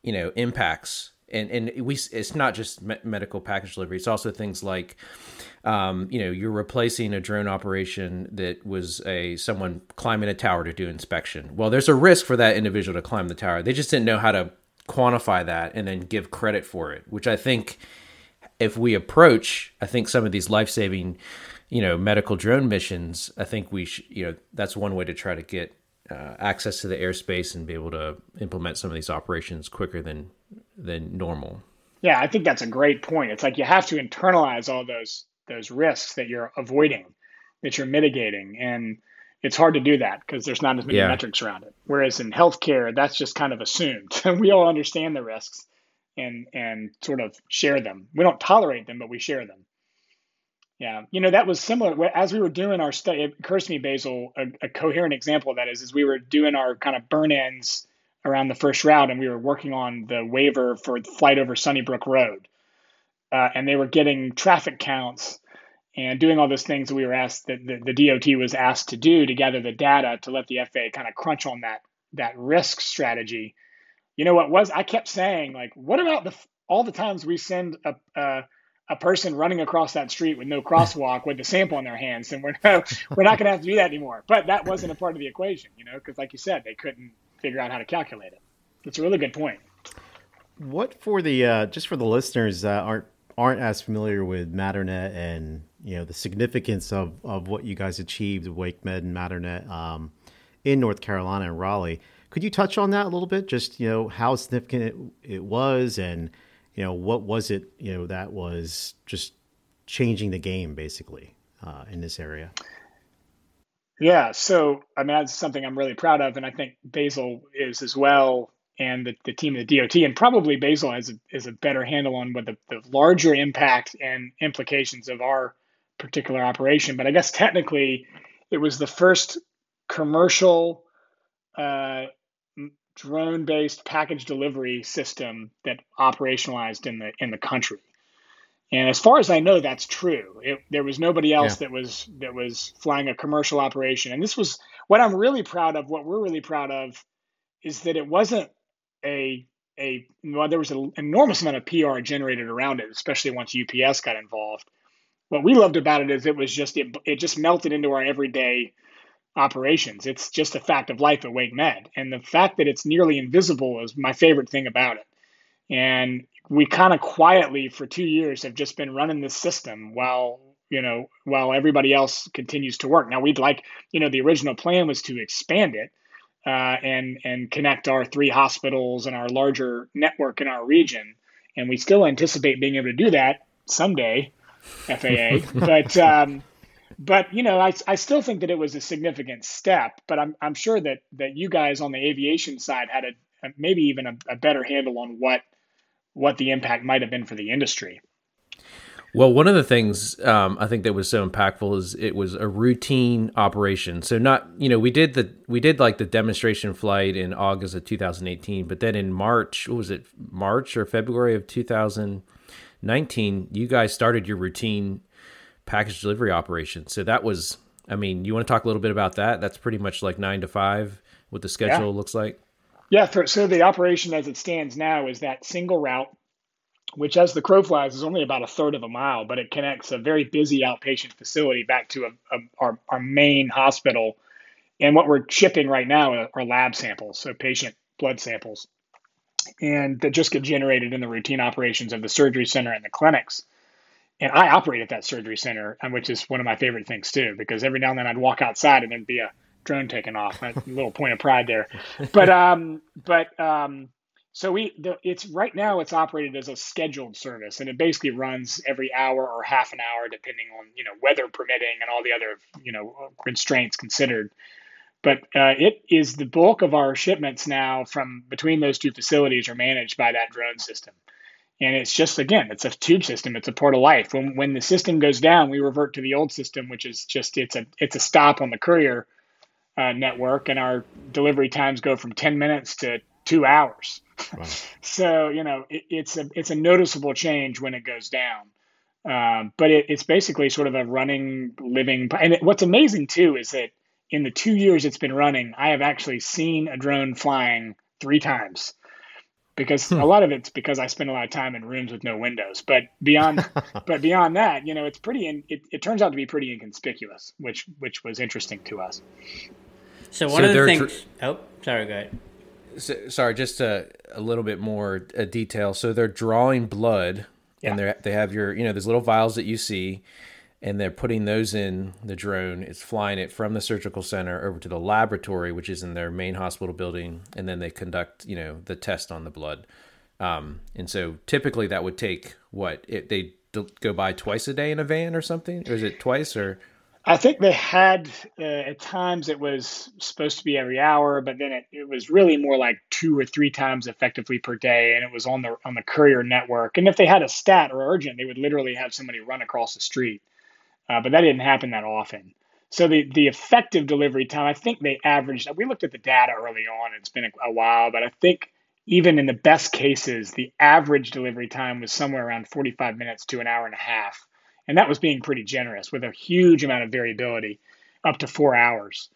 you know, impacts. And and we it's not just me- medical package delivery; it's also things like, um, you know, you're replacing a drone operation that was a someone climbing a tower to do inspection. Well, there's a risk for that individual to climb the tower. They just didn't know how to quantify that and then give credit for it, which I think if we approach, I think some of these life saving, you know, medical drone missions, I think we should, you know, that's one way to try to get uh, access to the airspace and be able to implement some of these operations quicker than than normal. Yeah, I think that's a great point. It's like you have to internalize all those those risks that you're avoiding, that you're mitigating, and it's hard to do that because there's not as many yeah. metrics around it. Whereas in healthcare, that's just kind of assumed. And we all understand the risks and and sort of share them. We don't tolerate them, but we share them. Yeah, you know that was similar as we were doing our study. It occurs to me, Basil, a, a coherent example of that is as we were doing our kind of burn ins around the first route, and we were working on the waiver for flight over Sunnybrook Road, uh, and they were getting traffic counts and doing all those things that we were asked that the, the DOT was asked to do to gather the data to let the FAA kind of crunch on that that risk strategy you know what was I kept saying like, what about the all the times we send a a, a person running across that street with no crosswalk with the sample in their hands, and we're no, we're not going to have to do that anymore. But that wasn't a part of the equation, you know, because like you said, they couldn't figure out how to calculate it. It's a really good point. What for the uh, just for the listeners that aren't aren't as familiar with Matternet and you know the significance of, of what you guys achieved WakeMed and Matternet um, in North Carolina and Raleigh. Could you touch on that a little bit? Just you know how significant it, it was, and you know what was it you know that was just changing the game basically uh, in this area. Yeah, so I mean that's something I'm really proud of, and I think Basil is as well, and the, the team at the DOT, and probably Basil has a, is a better handle on what the, the larger impact and implications of our particular operation. But I guess technically, it was the first commercial uh, drone based package delivery system that operationalized in the in the country. And as far as I know, that's true. It, there was nobody else yeah. that was that was flying a commercial operation. And this was what I'm really proud of. What we're really proud of is that it wasn't a a well, there was an enormous amount of PR generated around it, especially once UPS got involved. What we loved about it is it was just it, it just melted into our everyday operations. It's just a fact of life at WakeMed. And the fact that it's nearly invisible is my favorite thing about it. And we kind of quietly for two years have just been running this system while you know while everybody else continues to work. Now we'd like you know the original plan was to expand it uh, and and connect our three hospitals and our larger network in our region, and we still anticipate being able to do that someday, FAA. but um, but you know, I, I still think that it was a significant step. But I'm I'm sure that that you guys on the aviation side had a, maybe even a, a better handle on what what the impact might have been for the industry. Well, one of the things um, I think that was so impactful is it was a routine operation. So not, you know, we did the we did like the demonstration flight in August of 2018, but then in March, what was it, March or February of 2019, you guys started your routine package delivery operation. So that was, I mean, you want to talk a little bit about that? That's pretty much like nine to five, what the schedule yeah. looks like. Yeah. For, so the operation as it stands now is that single route which as the crow flies is only about a third of a mile, but it connects a very busy outpatient facility back to a, a, our, our main hospital. And what we're shipping right now are lab samples, so patient blood samples, and that just get generated in the routine operations of the surgery center and the clinics. And I operate at that surgery center, which is one of my favorite things too, because every now and then I'd walk outside and there'd be a drone taken off. A little point of pride there. But um, but um, so we the, it's right now it's operated as a scheduled service, and it basically runs every hour or half an hour, depending on you know weather permitting and all the other you know constraints considered. But uh, it is the bulk of our shipments now from between those two facilities are managed by that drone system. And it's just again, it's a tube system. It's a port of life. When when the system goes down, we revert to the old system, which is just it's a it's a stop on the courier uh, network, and our delivery times go from ten minutes to two hours. so you know it, it's a it's a noticeable change when it goes down. Um, but it, it's basically sort of a running, living. And it, what's amazing too is that in the two years it's been running, I have actually seen a drone flying three times. Because hmm. a lot of it's because I spend a lot of time in rooms with no windows. But beyond, but beyond that, you know, it's pretty. In, it, it turns out to be pretty inconspicuous, which which was interesting to us. So one so of the things. Tr- oh, sorry, go ahead so, sorry, just a, a little bit more detail. So they're drawing blood, yeah. and they they have your you know these little vials that you see, and they're putting those in the drone. It's flying it from the surgical center over to the laboratory, which is in their main hospital building, and then they conduct you know the test on the blood. Um, and so typically that would take what it, they go by twice a day in a van or something, or is it twice or? I think they had uh, at times it was supposed to be every hour, but then it, it was really more like two or three times effectively per day, and it was on the on the courier network. And if they had a stat or urgent, they would literally have somebody run across the street. Uh, but that didn't happen that often. So the the effective delivery time, I think they averaged. We looked at the data early on. It's been a, a while, but I think even in the best cases, the average delivery time was somewhere around 45 minutes to an hour and a half and that was being pretty generous with a huge amount of variability, up to four hours,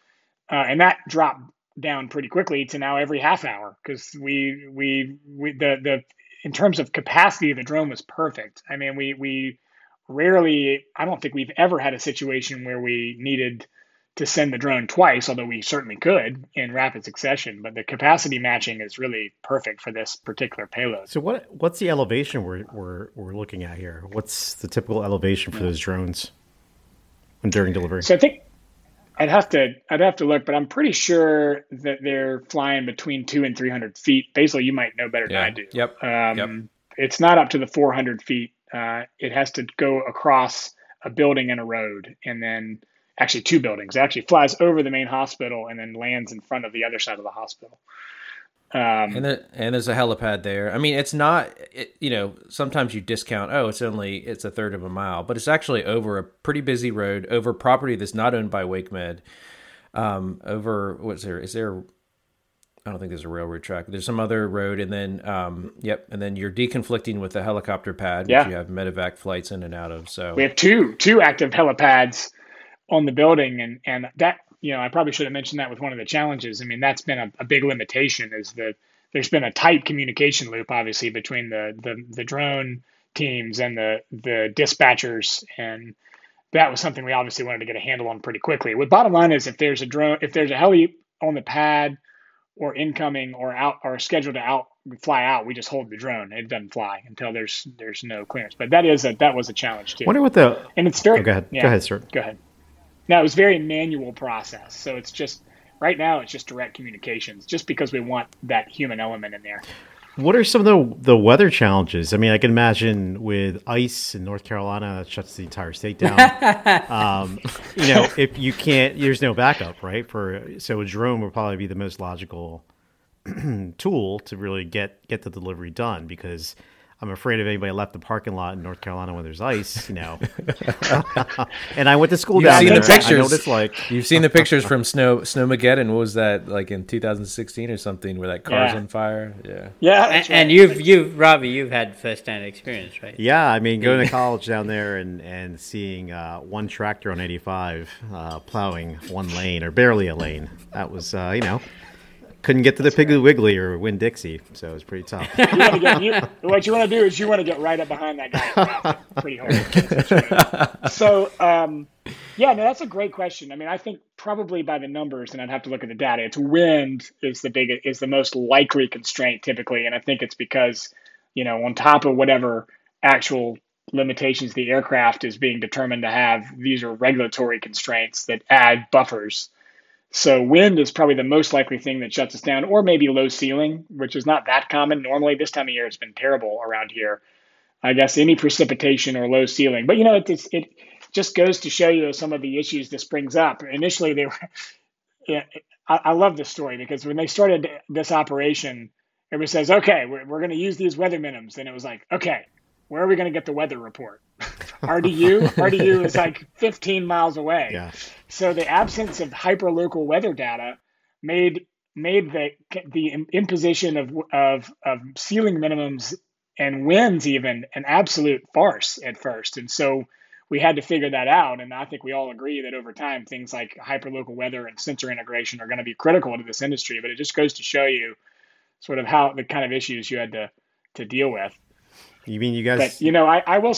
uh, and that dropped down pretty quickly to now every half hour because we, we we the the in terms of capacity the drone was perfect. I mean we we rarely I don't think we've ever had a situation where we needed to send the drone twice, although we certainly could in rapid succession. But the capacity matching is really perfect for this particular payload. So what what's the elevation we're we're, we're looking at here? What's the typical elevation for those drones during delivery? So I think I'd have to I'd have to look, but I'm pretty sure that they're flying between two and three hundred feet. Basically, you might know better yeah. than I do. Yep. Um, yep. It's not up to the 400 feet. Uh, it has to go across a building and a road, and then actually two buildings. It actually flies over the main hospital and then lands in front of the other side of the hospital. Um, and there, and there's a helipad there. I mean, it's not. It, you know, sometimes you discount. Oh, it's only it's a third of a mile, but it's actually over a pretty busy road, over property that's not owned by WakeMed. Um, over what's there? Is there? I don't think there's a railroad track. There's some other road, and then um, yep, and then you're deconflicting with the helicopter pad, which yeah. you have medevac flights in and out of. So we have two two active helipads on the building and and that you know I probably should have mentioned that with one of the challenges. I mean that's been a, a big limitation is that there's been a tight communication loop obviously between the the, the drone teams and the the dispatchers and that was something we obviously wanted to get a handle on pretty quickly. What bottom line is if there's a drone if there's a heli on the pad or incoming or out or scheduled to out fly out, we just hold the drone. It doesn't fly until there's there's no clearance. But that is a that was a challenge too. Wonder what the and it's very. Oh, go ahead. Yeah, go ahead, sir. Go ahead. Now it was very manual process, so it's just right now it's just direct communications, just because we want that human element in there. What are some of the the weather challenges? I mean, I can imagine with ice in North Carolina that shuts the entire state down. um, you know, if you can't, there's no backup, right? For so a drone would probably be the most logical tool to really get get the delivery done because I'm afraid if anybody left the parking lot in North Carolina when there's ice, you know. and I went to school You've down seen there. The pictures. I know what it's like. You've seen the pictures from Snow Snowmageddon. What was that like in 2016 or something, where that car's yeah. on fire? Yeah. Yeah. And, right. and, you've you've Ravi, you've had first hand experience, right? Yeah, I mean, going to college down there and and seeing uh, one tractor on 85 uh, plowing one lane or barely a lane. That was uh, you know couldn't get to the Piggly Wiggly or Winn Dixie, so it was pretty tough. You get- you- what you want to do is you want to get right up behind that guy. Pretty hard. so, um, yeah, no, that's a great question. I mean, I think probably by the numbers, and I'd have to look at the data. It's wind is the big is the most likely constraint typically, and I think it's because you know on top of whatever actual limitations the aircraft is being determined to have, these are regulatory constraints that add buffers. So wind is probably the most likely thing that shuts us down, or maybe low ceiling, which is not that common. Normally, this time of year it's been terrible around here. I guess any precipitation or low ceiling, but you know it it's, it just goes to show you some of the issues this brings up. Initially, they were. Yeah, I, I love this story because when they started this operation, everybody says, "Okay, we're, we're going to use these weather minims," and it was like, "Okay, where are we going to get the weather report?" RDU, RDU is like 15 miles away. Yeah. So the absence of hyperlocal weather data made made the the imposition of of of ceiling minimums and winds even an absolute farce at first. And so we had to figure that out. And I think we all agree that over time things like hyperlocal weather and sensor integration are going to be critical to this industry. But it just goes to show you sort of how the kind of issues you had to to deal with. You mean you guys? But you know, I, I will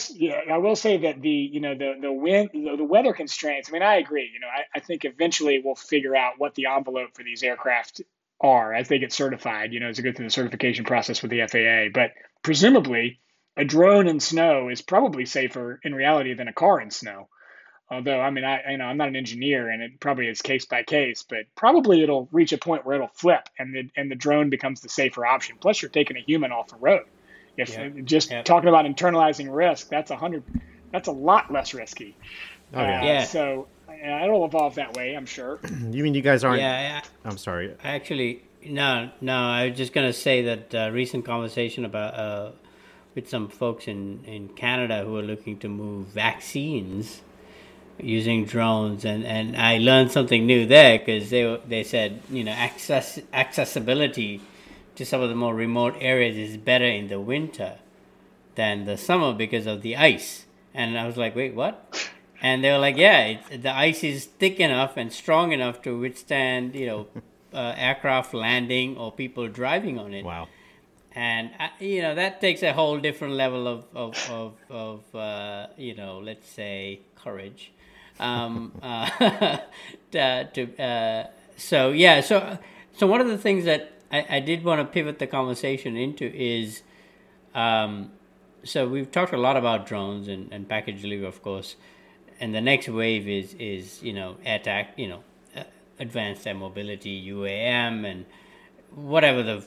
I will say that the you know the the wind the, the weather constraints. I mean, I agree. You know, I, I think eventually we'll figure out what the envelope for these aircraft are as they get certified. You know, as they go through the certification process with the FAA. But presumably, a drone in snow is probably safer in reality than a car in snow. Although, I mean, I you know I'm not an engineer, and it probably is case by case. But probably it'll reach a point where it'll flip, and the and the drone becomes the safer option. Plus, you're taking a human off the road. If Yeah. just Yeah. talking about internalizing risk, that's a hundred. That's a lot less risky. Oh, yeah. Uh, Yeah. So uh, it'll evolve that way, I'm sure. You mean you guys aren't? Yeah, I'm sorry. Actually, no, no. I was just gonna say that uh, recent conversation about uh, with some folks in in Canada who are looking to move vaccines using drones, and and I learned something new there because they they said you know access accessibility to some of the more remote areas is better in the winter than the summer because of the ice. And I was like, wait, what? And they were like, yeah, the ice is thick enough and strong enough to withstand, you know, uh, aircraft landing or people driving on it. Wow. And uh, you know that takes a whole different level of of of, of uh, you know, let's say courage. Um, uh, to, to uh, so yeah, so so one of the things that I, I did want to pivot the conversation into is um, so we've talked a lot about drones and, and package delivery, of course, and the next wave is is you know attack, you know, uh, advanced air mobility, UAM, and whatever the,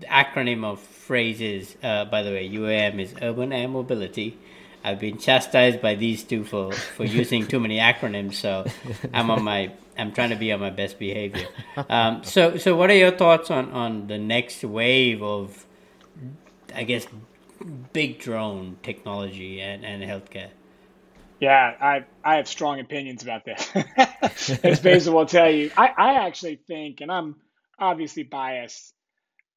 the acronym of phrase is. Uh, by the way, UAM is Urban Air Mobility. I've been chastised by these two for, for using too many acronyms, so I'm on my I'm trying to be on my best behavior. Um, so so what are your thoughts on, on the next wave of I guess big drone technology and, and healthcare? Yeah, I I have strong opinions about this. As Basil will tell you, I, I actually think, and I'm obviously biased.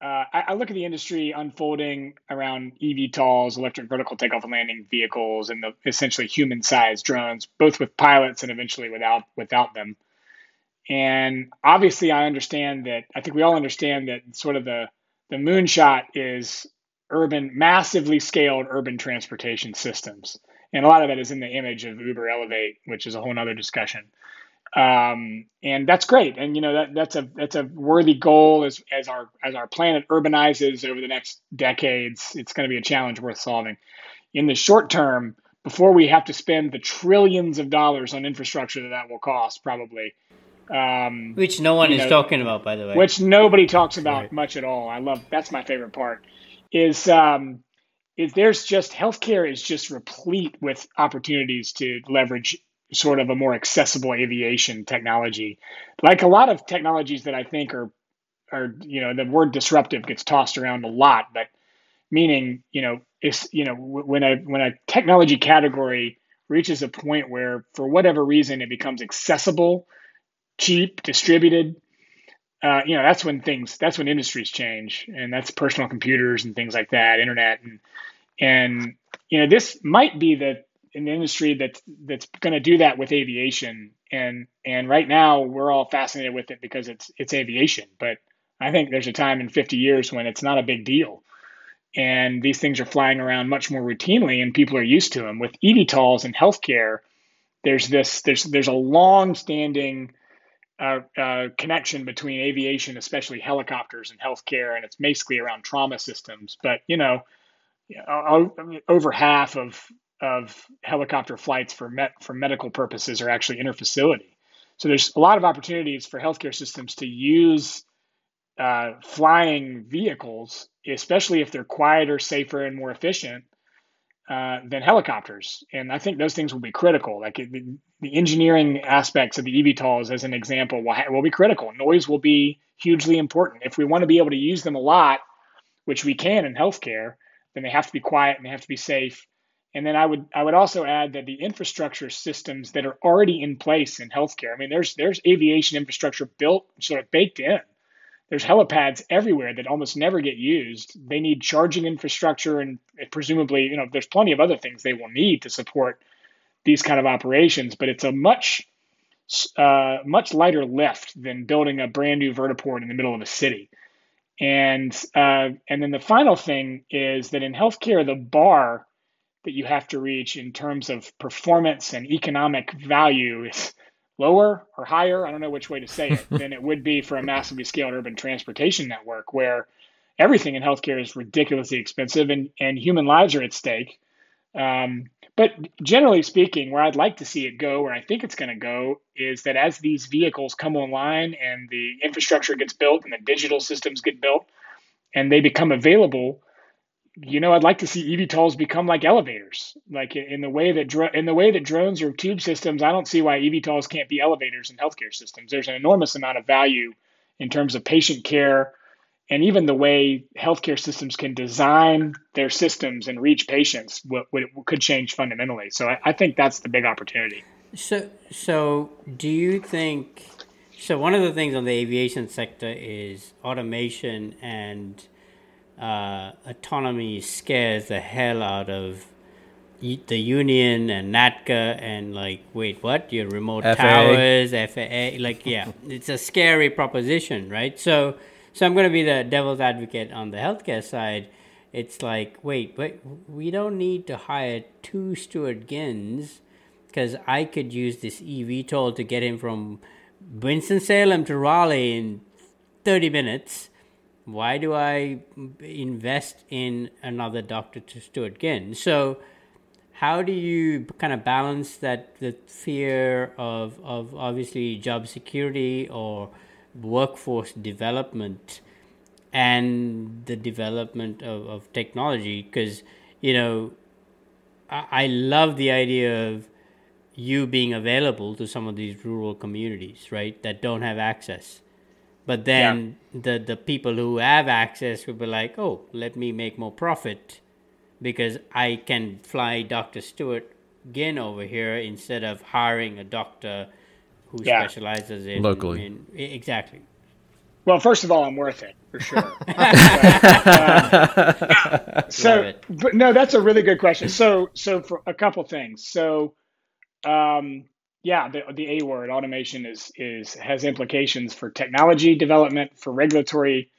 Uh, I, I look at the industry unfolding around eVTOLs, electric vertical takeoff and landing vehicles, and the essentially human-sized drones, both with pilots and eventually without without them. And obviously, I understand that. I think we all understand that sort of the the moonshot is urban, massively scaled urban transportation systems and a lot of that is in the image of Uber Elevate, which is a whole other discussion. Um, and that's great, and you know that that's a that's a worthy goal as as our as our planet urbanizes over the next decades. It's going to be a challenge worth solving. In the short term, before we have to spend the trillions of dollars on infrastructure that that will cost, probably. Um, Which no one is know, talking about, by the way. which nobody talks about Right. much at all. I love that's my favorite part. Is um, is there's just healthcare is just replete with opportunities to leverage sort of a more accessible aviation technology, like a lot of technologies that I think are are you know the word disruptive gets tossed around a lot, but meaning you know is you know when a when a technology category reaches a point where for whatever reason it becomes accessible, cheap, distributed, uh, you know that's when things that's when industries change and that's personal computers and things like that internet and and you know this might be the an industry that's that's going to do that with aviation and and right now we're all fascinated with it because it's it's aviation but I think there's a time in 50 years when it's not a big deal. And these things are flying around much more routinely and people are used to them. With eVTOLs in healthcare, there's this there's there's a long standing uh, uh, connection between aviation, especially helicopters and healthcare, and it's basically around trauma systems. But you know, over half of of helicopter flights for met, for medical purposes are actually interfacility. So there's a lot of opportunities for healthcare systems to use uh, flying vehicles, especially if they're quieter, safer, and more efficient uh, than helicopters. And I think those things will be critical. Like the, the engineering aspects of the eVTOLs, as an example, will, ha- will be critical. Noise will be hugely important. If we want to be able to use them a lot, which we can in healthcare, then they have to be quiet and they have to be safe. And then I would I would also add that the infrastructure systems that are already in place in healthcare. I mean, there's there's aviation infrastructure built sort of baked in. There's helipads everywhere that almost never get used. They need charging infrastructure and presumably, you know, there's plenty of other things they will need to support these kind of operations. But it's a much uh, much lighter lift than building a brand new vertiport in the middle of a city. And uh, and then the final thing is that in healthcare, the bar that you have to reach in terms of performance and economic value is lower or higher. I don't know which way to say it than it would be for a massively scaled urban transportation network where everything in healthcare is ridiculously expensive and, and human lives are at stake. Um, but generally speaking, where I'd like to see it go, where I think it's going to go, is that as these vehicles come online and the infrastructure gets built and the digital systems get built and they become available, you know, I'd like to see eVTOLs become like elevators, like in the way that dro- in the way that drones are tube systems. I don't see why eVTOLs can't be elevators in healthcare systems. There's an enormous amount of value in terms of patient care and even the way healthcare systems can design their systems and reach patients what, what could change fundamentally. So I, I, think that's the big opportunity. So, so do you think? So one of the things on the aviation sector is automation and uh, autonomy scares the hell out of the union and NATCA and like, wait, what? Your remote FAA. towers, FAA, like, yeah, it's a scary proposition, right? So so I'm going to be the devil's advocate on the healthcare side. It's like, wait, but we don't need to hire two Stuart Ginns because I could use this eVTOL to get him from Winston-Salem to Raleigh in 30 minutes. Why do I invest in another Dr. To Stuart Ginn? So, how do you kind of balance that the fear of, of obviously job security or workforce development and the development of, of technology because you know I, I love the idea of you being available to some of these rural communities right that don't have access but then yeah. the the people who have access will be like oh let me make more profit because i can fly dr Stuart Ginn over here instead of hiring a doctor who yeah. specializes in locally. In, exactly. Well, first of all, I'm worth it for sure. uh, so, but no, that's a really good question. So, so for a couple things. So, um, yeah, the, the A word, automation, is is has implications for technology development, for regulatory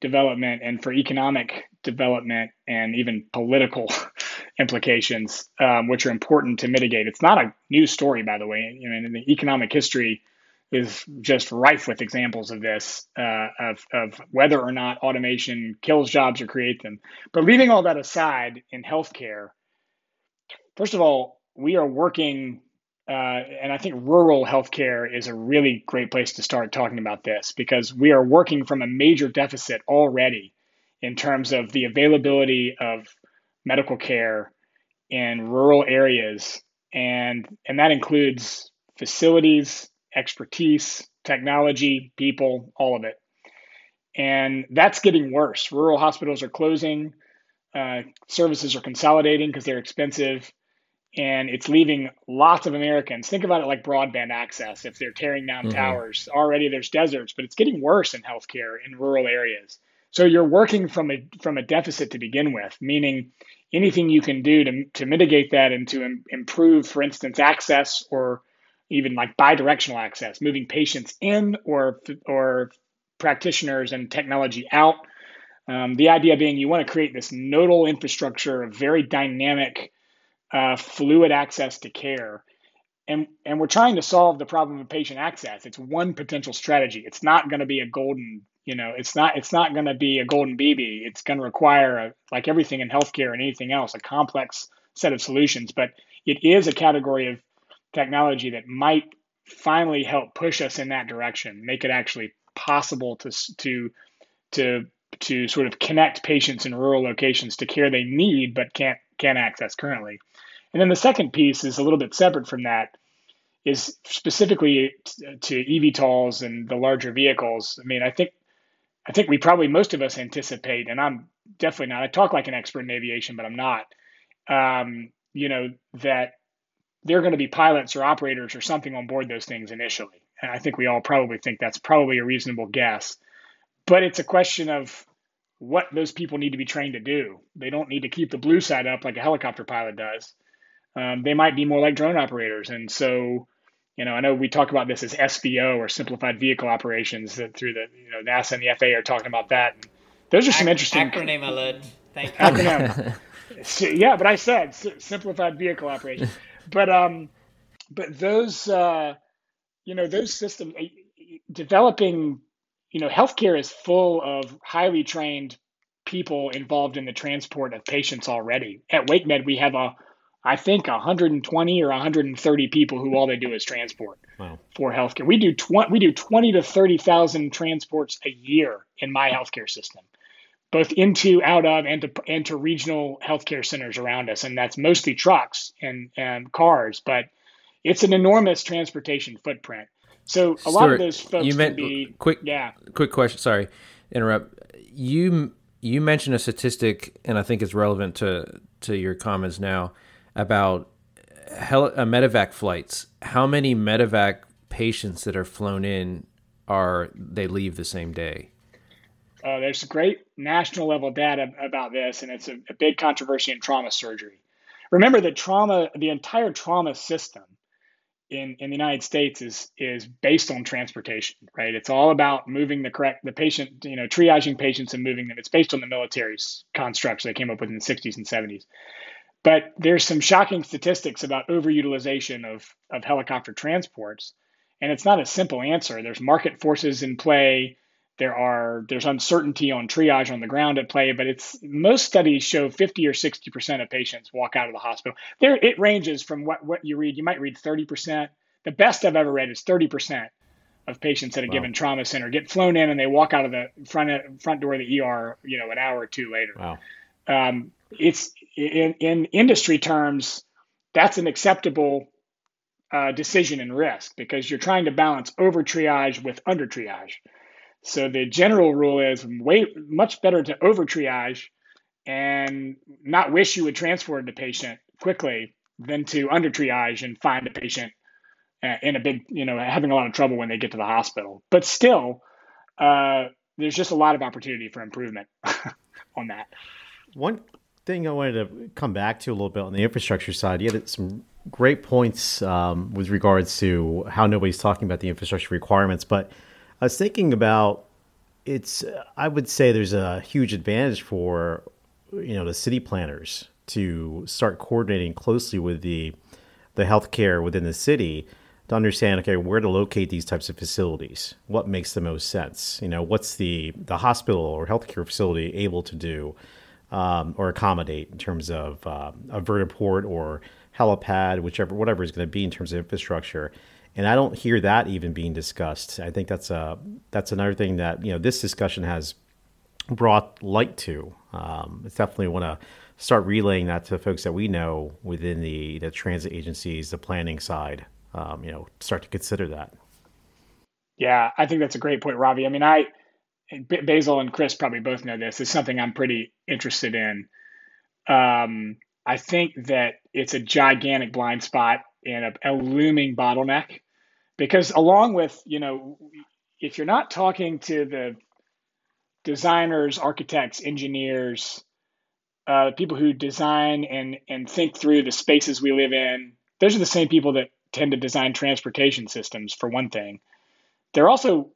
development, and for economic development, and even political implications, um, which are important to mitigate. It's not a new story, by the way. You know, in the economic history is just rife with examples of this, uh, of, of whether or not automation kills jobs or creates them. But leaving all that aside in healthcare, first of all, we are working, uh, and I think rural healthcare is a really great place to start talking about this because we are working from a major deficit already in terms of the availability of medical care in rural areas, and and that includes facilities, expertise, technology, people, all of it. And that's getting worse. Rural hospitals are closing, uh, services are consolidating because they're expensive, and it's leaving lots of Americans. Think about it like broadband access. If they're tearing down mm-hmm. towers, already there's deserts, but it's getting worse in healthcare in rural areas. So you're working from a from a deficit to begin with, meaning anything you can do to, to mitigate that and to Im- improve, for instance, access or even like bidirectional access, moving patients in or or practitioners and technology out. Um, the idea being you want to create this nodal infrastructure of very dynamic, uh, fluid access to care. And, and we're trying to solve the problem of patient access. It's one potential strategy. It's not going to be a golden, you know, it's not it's not going to be a golden BB. It's going to require, a, like everything in healthcare and anything else, a complex set of solutions. But it is a category of technology that might finally help push us in that direction, make it actually possible to to to to sort of connect patients in rural locations to care they need but can't can't access currently. And then the second piece is a little bit separate from that is specifically to eVTOLs and the larger vehicles. I mean, I think I think we probably most of us anticipate, and I'm definitely not. I talk like an expert in aviation, but I'm not. Um, you know that there are going to be pilots or operators or something on board those things initially. And I think we all probably think that's probably a reasonable guess. But it's a question of what those people need to be trained to do. They don't need to keep the blue side up like a helicopter pilot does. Um, they might be more like drone operators. And so, you know, I know we talk about this as SVO or simplified vehicle operations that through the, you know, NASA and the FAA are talking about that. And those are some interesting acronym alert. Thank you. Acronym. so, yeah, but I said simplified vehicle operations. but um, but those uh, you know those systems eh, developing you know healthcare is full of highly trained people involved in the transport of patients already. At WakeMed, we have a I think 120 or 130 people who all they do is transport wow. for healthcare. We do 20, we do 20 to 30,000 transports a year in my healthcare system both into, out of, and to, and to regional healthcare centers around us. And that's mostly trucks and, and cars, but it's an enormous transportation footprint. So a Stuart, lot of those folks you meant, be quick, yeah. Quick question. Sorry, interrupt. You you mentioned a statistic, and I think it's relevant to to your comments now about hel- uh, medevac flights. How many medevac patients that are flown in are they leave the same day? Uh, there's great national level data about this, and it's a, a big controversy in trauma surgery. Remember that trauma, the entire trauma system in, in the United States is is based on transportation, right? It's all about moving the correct the patient, you know, triaging patients and moving them. It's based on the military's constructs they came up with in the 60s and 70s. But there's some shocking statistics about overutilization of, of helicopter transports. And it's not a simple answer. There's market forces in play. There are there's uncertainty on triage on the ground at play, but it's most studies show 50 or 60 percent of patients walk out of the hospital. There it ranges from what what you read. You might read 30 percent. The best I've ever read is 30 percent of patients at a wow. given trauma center get flown in and they walk out of the front front door of the ER, you know, an hour or two later. Wow. Um, it's in in industry terms, that's an acceptable uh, decision and risk because you're trying to balance over triage with under triage. So the general rule is way much better to over triage and not wish you would transport the patient quickly than to under triage and find a patient uh, in a big, you know, having a lot of trouble when they get to the hospital. But still, uh, there's just a lot of opportunity for improvement on that. One thing I wanted to come back to a little bit on the infrastructure side, you had some great points um, with regards to how nobody's talking about the infrastructure requirements, but I was thinking about it's. I would say there's a huge advantage for you know the city planners to start coordinating closely with the the healthcare within the city to understand okay where to locate these types of facilities. What makes the most sense? You know what's the the hospital or healthcare facility able to do um, or accommodate in terms of uh, a vertiport or helipad whichever whatever is going to be in terms of infrastructure and I don't hear that even being discussed. I think that's a that's another thing that you know this discussion has brought light to. Um, it's definitely want to start relaying that to folks that we know within the the transit agencies, the planning side. Um, you know, start to consider that. Yeah, I think that's a great point, Ravi. I mean, I Basil and Chris probably both know this. It's something I'm pretty interested in. Um, I think that it's a gigantic blind spot and a, a looming bottleneck because along with you know if you're not talking to the designers architects engineers uh, people who design and and think through the spaces we live in those are the same people that tend to design transportation systems for one thing they're also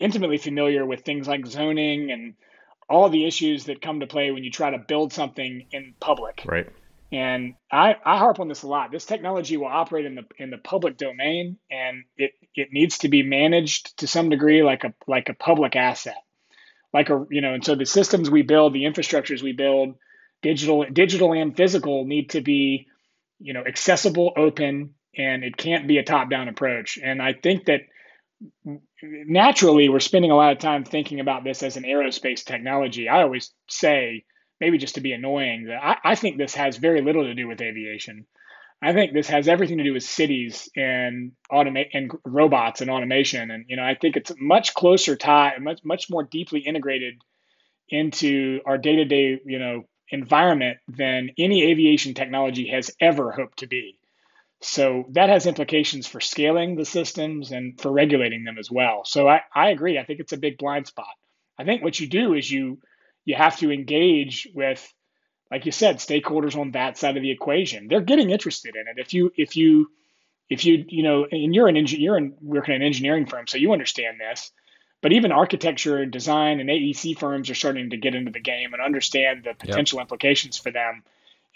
intimately familiar with things like zoning and all the issues that come to play when you try to build something in public. Right. And I, I harp on this a lot. This technology will operate in the in the public domain, and it it needs to be managed to some degree like a like a public asset, like a you know. And so the systems we build, the infrastructures we build, digital digital and physical, need to be you know accessible, open, and it can't be a top down approach. And I think that naturally we're spending a lot of time thinking about this as an aerospace technology. I always say maybe just to be annoying, that I, I think this has very little to do with aviation. I think this has everything to do with cities and automate and robots and automation. And you know, I think it's much closer tie, much much more deeply integrated into our day to day, you know, environment than any aviation technology has ever hoped to be. So that has implications for scaling the systems and for regulating them as well. So I, I agree. I think it's a big blind spot. I think what you do is you you have to engage with like you said stakeholders on that side of the equation they're getting interested in it if you if you if you you know and you're an engineer and working in an engineering firm so you understand this but even architecture and design and aec firms are starting to get into the game and understand the potential yep. implications for them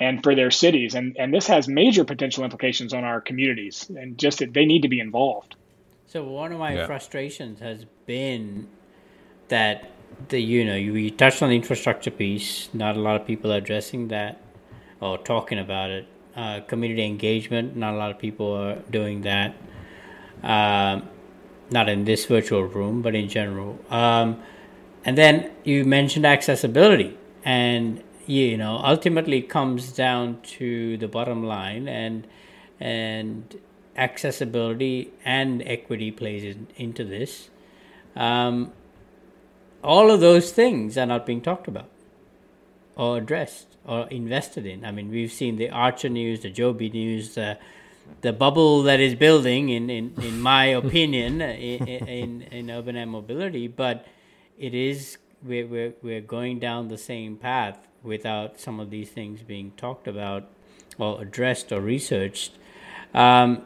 and for their cities and and this has major potential implications on our communities and just that they need to be involved so one of my yeah. frustrations has been that the you know you, you touched on the infrastructure piece. Not a lot of people are addressing that or talking about it. Uh, community engagement. Not a lot of people are doing that. Um, not in this virtual room, but in general. Um, and then you mentioned accessibility, and you know ultimately comes down to the bottom line, and and accessibility and equity plays in, into this. Um, all of those things are not being talked about or addressed or invested in. I mean, we've seen the Archer news, the Joby news, the the bubble that is building, in in, in my opinion, in, in, in urban air mobility. But it is we're, we're we're going down the same path without some of these things being talked about or addressed or researched. Um,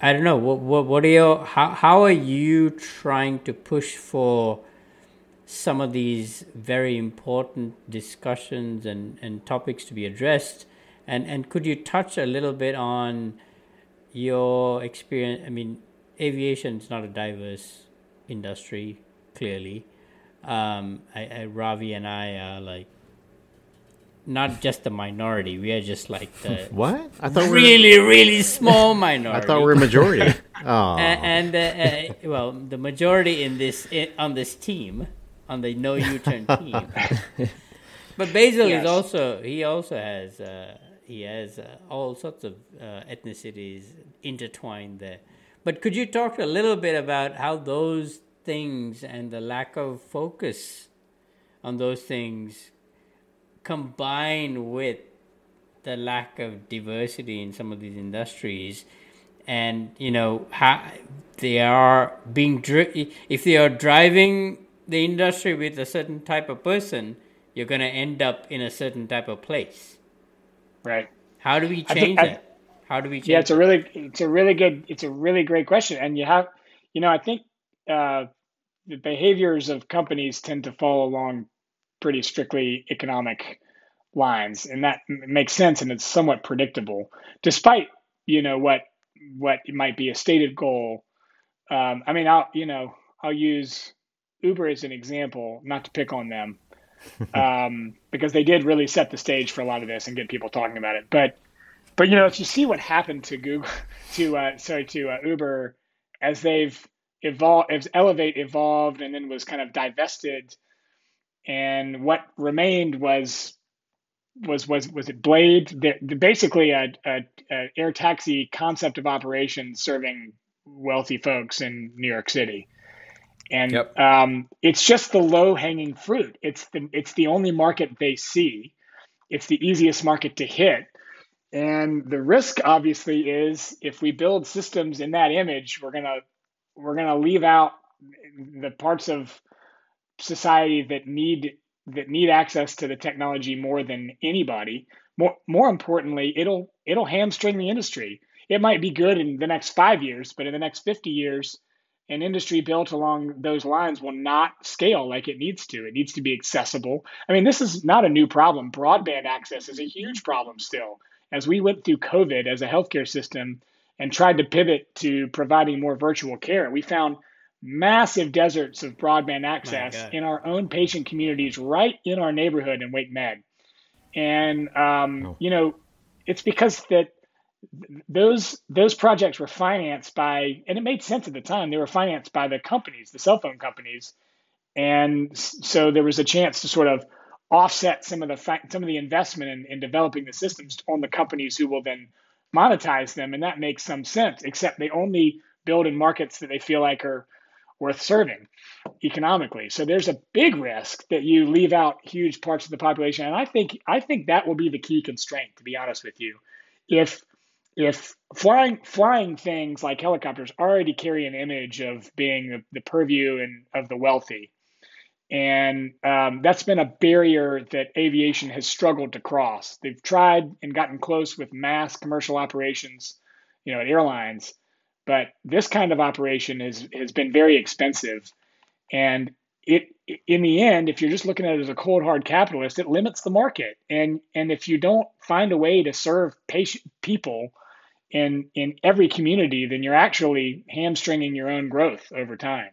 I don't know. What, what what are your how how are you trying to push for some of these very important discussions and, and topics to be addressed. And, and could you touch a little bit on your experience? I mean, aviation is not a diverse industry, clearly. Um, I, I, Ravi and I are like not just the minority. We are just like the what? I thought really, we were... really small minority. I thought we were majority. oh. And, and uh, uh, well, the majority in this in, on this team on the no U-turn team. but Basil yes. is also he also has uh, he has uh, all sorts of uh, ethnicities intertwined there. But could you talk a little bit about how those things and the lack of focus on those things combine with the lack of diversity in some of these industries and you know how they are being dri- if they are driving the industry with a certain type of person, you're going to end up in a certain type of place. Right. How do we change I, that? How do we change? Yeah, it's a really, it's a really good, it's a really great question, and you have, you know, I think uh, the behaviors of companies tend to fall along pretty strictly economic lines, and that makes sense, and it's somewhat predictable, despite you know what what might be a stated goal. Um, I mean, I'll you know I'll use Uber is an example, not to pick on them, um, because they did really set the stage for a lot of this and get people talking about it. But, but you know, if you see what happened to Google, to uh, sorry to uh, Uber, as they've evolved, as Elevate evolved and then was kind of divested, and what remained was was was was it Blade? The, the basically a, a, a air taxi concept of operation serving wealthy folks in New York City and yep. um, it's just the low hanging fruit. It's the it's the only market they see. It's the easiest market to hit, and the risk obviously is if we build systems in that image, we're gonna we're gonna leave out the parts of society that need that need access to the technology more than anybody. More more importantly, it'll it'll hamstring the industry. It might be good in the next five years, but in the next fifty years an industry built along those lines will not scale like it needs to. It needs to be accessible. I mean, this is not a new problem. Broadband access is a huge problem still. As we went through COVID as a healthcare system and tried to pivot to providing more virtual care, we found massive deserts of broadband access in our own patient communities right in our neighborhood in WakeMed. And, um, oh. you know, it's because that those those projects were financed by and it made sense at the time they were financed by the companies the cell phone companies and so there was a chance to sort of offset some of the some of the investment in, in developing the systems on the companies who will then monetize them and that makes some sense except they only build in markets that they feel like are worth serving economically. So there's a big risk that you leave out huge parts of the population and i think i think that will be the key constraint to be honest with you. If if flying flying things like helicopters already carry an image of being the, the purview and of the wealthy and um, that's been a barrier that aviation has struggled to cross. They've tried and gotten close with mass commercial operations you know at airlines but this kind of operation has has been very expensive. And it in the end if you're just looking at it as a cold hard capitalist it limits the market. And and if you don't find a way to serve patient people in in every community, then you're actually hamstringing your own growth over time.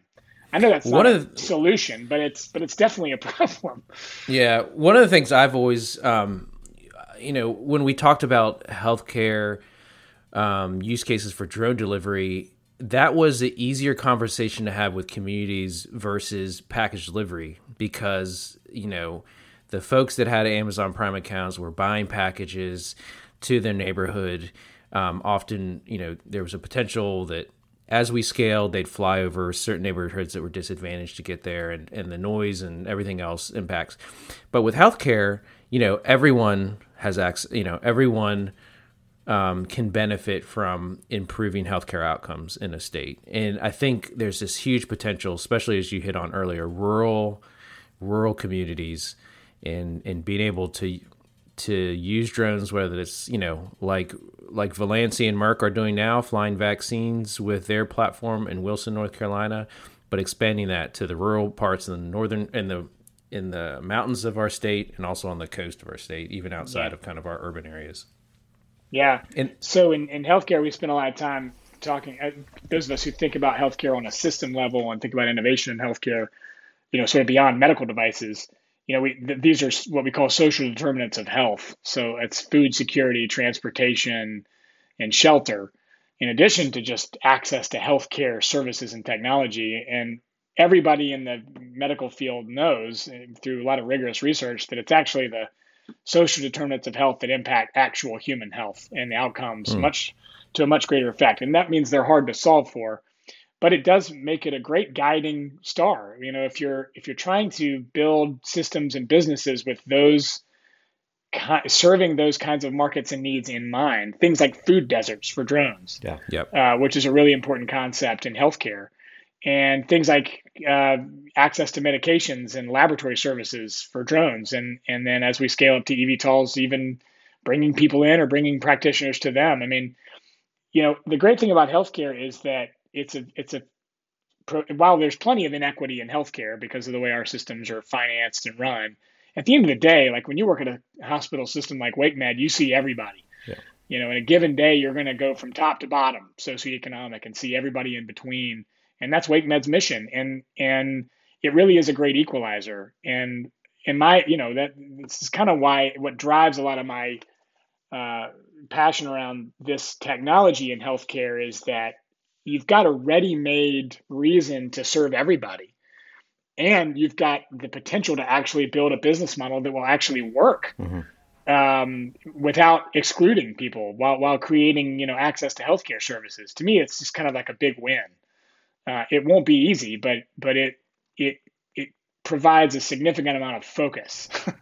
I know that's not a solution, but it's but it's definitely a problem. Yeah, one of the things I've always, um, you know, when we talked about healthcare um, use cases for drone delivery, that was an easier conversation to have with communities versus package delivery because you know the folks that had Amazon Prime accounts were buying packages to their neighborhood um, often, you know, there was a potential that as we scaled, they'd fly over certain neighborhoods that were disadvantaged to get there, and, and the noise and everything else impacts. But with healthcare, you know, everyone has access. You know, everyone um, can benefit from improving healthcare outcomes in a state, and I think there's this huge potential, especially as you hit on earlier, rural rural communities, and and being able to to use drones, whether it's you know like like Volansi and Merck are doing now, flying vaccines with their platform in Wilson, North Carolina, but expanding that to the rural parts in the northern in the in the mountains of our state and also on the coast of our state, even outside yeah. of kind of our urban areas. Yeah. And so in, in healthcare, we spend a lot of time talking. Uh, those of us who think about healthcare on a system level and think about innovation in healthcare, you know, sort of beyond medical devices you know, we th- these are what we call social determinants of health. So it's food security, transportation, and shelter, in addition to just access to healthcare services and technology. And everybody in the medical field knows eh, through a lot of rigorous research that it's actually the social determinants of health that impact actual human health and the outcomes mm. much to a much greater effect. And that means they're hard to solve for but it does make it a great guiding star. You know, if you're if you're trying to build systems and businesses with those serving those kinds of markets and needs in mind, things like food deserts for drones, yeah, yep. Uh, which is a really important concept in healthcare, and things like uh, access to medications and laboratory services for drones, and and then as we scale up to eVTOLs, even bringing people in or bringing practitioners to them. I mean, you know, the great thing about healthcare is that it's a it's a while there's plenty of inequity in healthcare because of the way our systems are financed and run, at the end of the day, like when you work at a hospital system like WakeMed, you see everybody. Yeah. You know, in a given day, you're going to go from top to bottom, socioeconomic, and see everybody in between, and that's WakeMed's mission. And and it really is a great equalizer. And in my, you know, that this is kind of why what drives a lot of my uh, passion around this technology in healthcare is that you've got a ready-made reason to serve everybody. And you've got the potential to actually build a business model that will actually work mm-hmm. um, without excluding people while, while creating you know access to healthcare services. To me it's just kind of like a big win. Uh, it won't be easy but but it it it provides a significant amount of focus uh,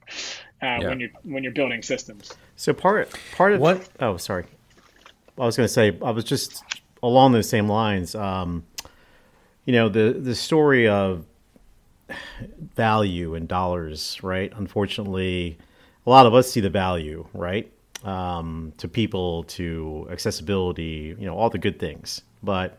yeah. when you're when you're building systems. So part part of what oh sorry. I was going to say I was just along those same lines, um, you know, the the story of value and dollars, right? Unfortunately, a lot of us see the value, right? Um, to people, to accessibility, you know, all the good things. But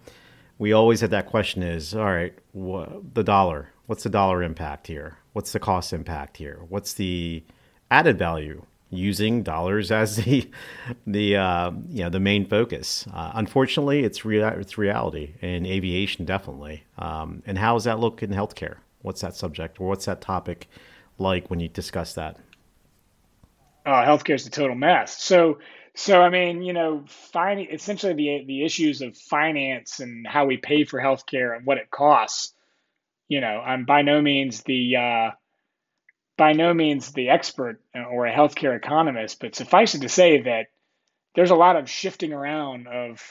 we always had that question: is all right, the dollar? What's the dollar impact here? What's the cost impact here? What's the added value using dollars as the the uh, you know the main focus. Uh, unfortunately, it's rea- it's reality in aviation definitely. Um, and how does that look in healthcare? What's that subject or what's that topic like when you discuss that? Oh, healthcare is a total mess. So so I mean, you know, finding essentially the the issues of finance and how we pay for healthcare and what it costs. You know, I'm by no means the uh, by no means the expert or a healthcare economist, but suffice it to say that there's a lot of shifting around of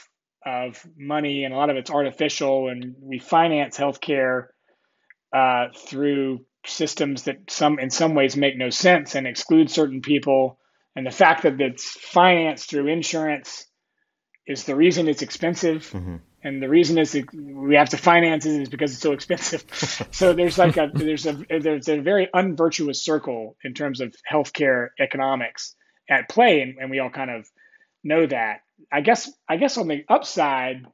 of money and a lot of it's artificial, and we finance healthcare uh, through systems that some in some ways make no sense and exclude certain people. And the fact that it's financed through insurance is the reason it's expensive. Mm-hmm and the reason is we have to finance it is because it's so expensive. so there's like a there's a there's a very unvirtuous circle in terms of healthcare economics at play, and, and we all kind of know that. I guess I guess on the upside,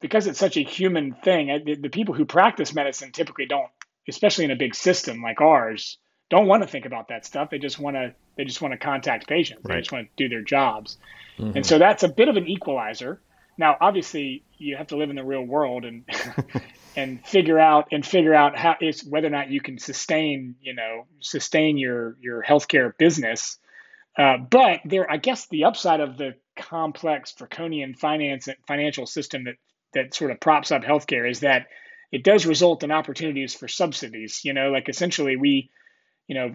because it's such a human thing, the, the people who practice medicine typically don't, especially in a big system like ours, don't want to think about that stuff. They just want to they just want to contact patients. Right. They just want to do their jobs, mm-hmm. and so that's a bit of an equalizer now, obviously, you have to live in the real world and and figure out and figure out how is whether or not you can sustain you know sustain your your healthcare business. Uh, but there, I guess, the upside of the complex draconian finance financial system that that sort of props up healthcare is that it does result in opportunities for subsidies. You know, like essentially we, you know,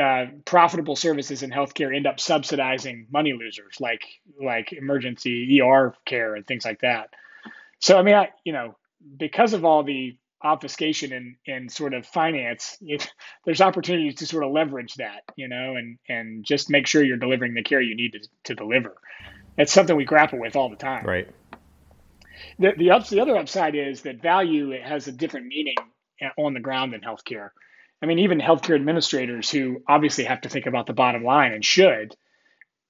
uh, profitable services in healthcare end up subsidizing money losers like like emergency ER care and things like that. So I mean, I, you know, because of all the obfuscation in, in sort of finance, it, there's opportunities to sort of leverage that, you know, and and just make sure you're delivering the care you need to, to deliver. That's something we grapple with all the time. Right. The the ups the other upside is that value has a different meaning on the ground in healthcare. I mean, even healthcare administrators who obviously have to think about the bottom line and should,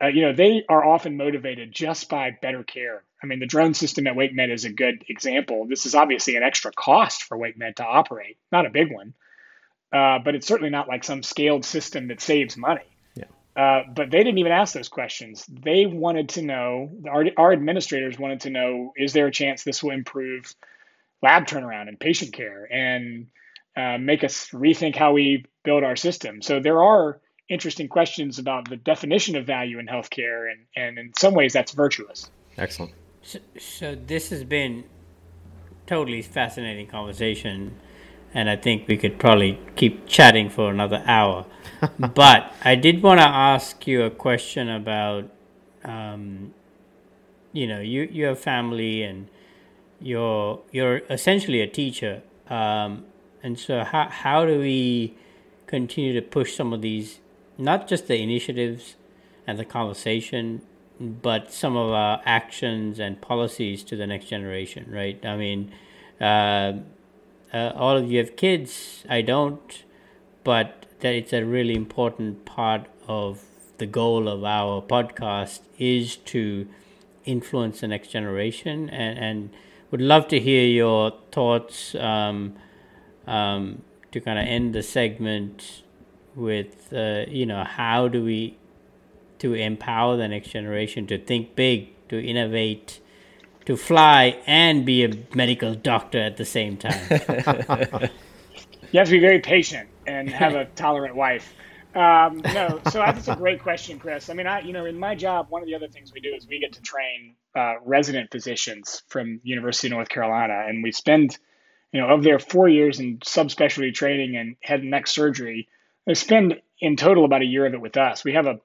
uh, you know, they are often motivated just by better care. I mean, the drone system at WakeMed is a good example. This is obviously an extra cost for WakeMed to operate, not a big one, uh, but it's certainly not like some scaled system that saves money. Yeah. Uh, but they didn't even ask those questions. They wanted to know, our, our administrators wanted to know, is there a chance this will improve lab turnaround and patient care? And uh, make us rethink how we build our system. So there are interesting questions about the definition of value in healthcare, and, and in some ways that's virtuous. Excellent. So, so this has been totally fascinating conversation, and I think we could probably keep chatting for another hour. but I did want to ask you a question about, um, you know, you you have family and you're you're essentially a teacher. Um, and so, how, how do we continue to push some of these, not just the initiatives and the conversation, but some of our actions and policies to the next generation, right? I mean, uh, uh, all of you have kids, I don't, but that it's a really important part of the goal of our podcast is to influence the next generation and, and would love to hear your thoughts um, um, to kind of end the segment with uh, you know how do we to empower the next generation to think big to innovate to fly and be a medical doctor at the same time? You have to be very patient and have a tolerant wife. Um, no so that's a great question chris. I mean i you know in my job one of the other things we do is we get to train uh, resident physicians from university of north carolina and we spend you know, of their four years in subspecialty training and head and neck surgery, they spend in total about a year of it with us. We have a,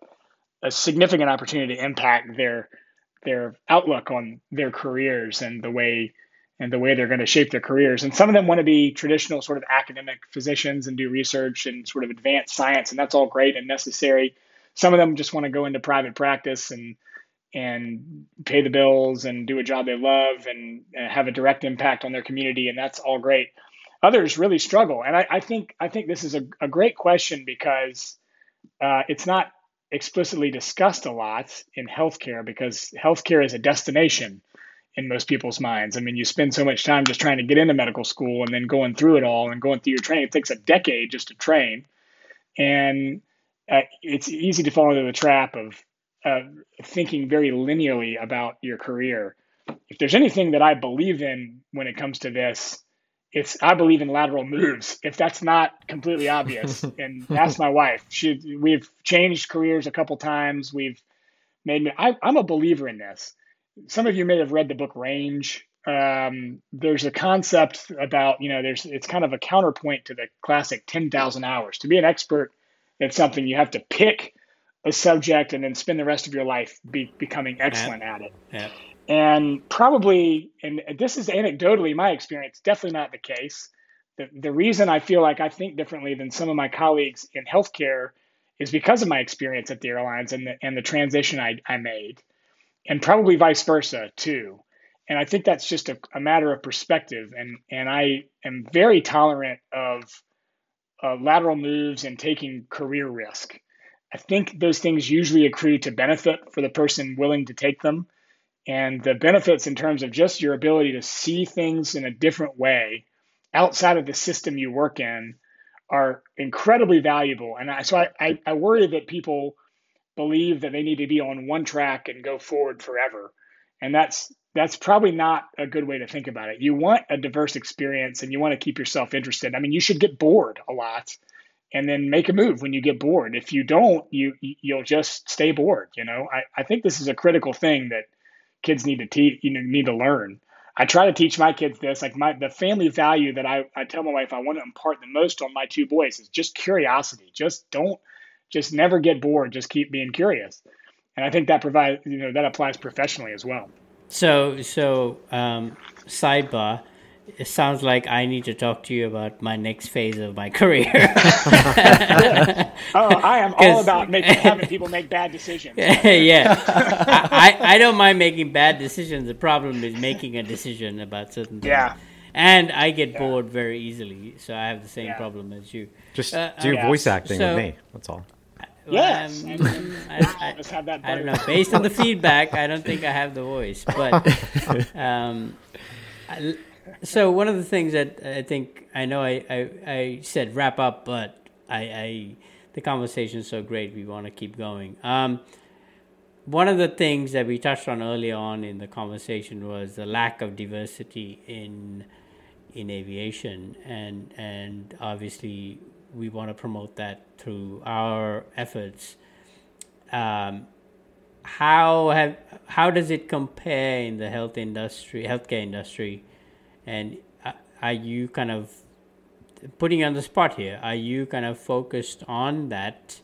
a significant opportunity to impact their their outlook on their careers and the way and the way they're going to shape their careers. And some of them want to be traditional sort of academic physicians and do research and sort of advanced science, and that's all great and necessary. Some of them just want to go into private practice and and pay the bills and do a job they love and, have a direct impact on their community and that's all great others really struggle and i, I think i think this is a, a great question because uh, it's not explicitly discussed a lot in healthcare because healthcare is a destination in most people's minds. I mean, you spend so much time just trying to get into medical school and then going through it all and going through your training. It takes a decade just to train. And uh, it's easy to fall into the trap of uh, thinking very linearly about your career. If there's anything that I believe in when it comes to this, it's I believe in lateral moves. If that's not completely obvious, and that's my wife. She we've changed careers a couple times. We've made me. I, I'm a believer in this. Some of you may have read the book Range. Um, there's a concept about you know there's it's kind of a counterpoint to the classic 10,000 hours. To be an expert at something, you have to pick a subject and then spend the rest of your life be, becoming excellent yeah. at it. Yeah. And probably, and this is anecdotally my experience, definitely not the case. The, the reason I feel like I think differently than some of my colleagues in healthcare is because of my experience at the airlines and the, and the transition I, I made, and probably vice versa too. And I think that's just a, a matter of perspective. And, and I am very tolerant of uh, lateral moves and taking career risk. I think those things usually accrue to benefit for the person willing to take them and the benefits in terms of just your ability to see things in a different way outside of the system you work in are incredibly valuable. And I, so I, I, I worry that people believe that they need to be on one track and go forward forever. And that's that's probably not a good way to think about it. You want a diverse experience and you want to keep yourself interested. I mean, you should get bored a lot and then make a move when you get bored. If you don't, you you'll just stay bored, you know. I, I think this is a critical thing that kids need to teach you know need to learn. I try to teach my kids this like my the family value that i, I tell my wife i want to impart the most on my two boys is just curiosity. Just don't just never get bored. Just keep being curious. And i think that provides you know that applies professionally as well. So so um sidebar it sounds like I need to talk to you about my next phase of my career. oh, I am all about making having people make bad decisions. yeah, I, I, I don't mind making bad decisions. The problem is making a decision about certain things. Yeah. And I get yeah. bored very easily, so I have the same yeah. problem as you. Just uh, do uh, voice acting so, with me. That's all. Yes, um, I, I, I, don't know. Based on the feedback, I don't think I have the voice, but um, so one of the things that I think I know I, I, I said wrap up, but I, I the conversation is so great. We want to keep going. Um, one of the things that we touched on early on in the conversation was the lack of diversity in in aviation, and and obviously we want to promote that through our efforts. Um, how have how does it compare in the health industry, healthcare industry? And are you kind of putting on the spot here? Are you kind of focused on that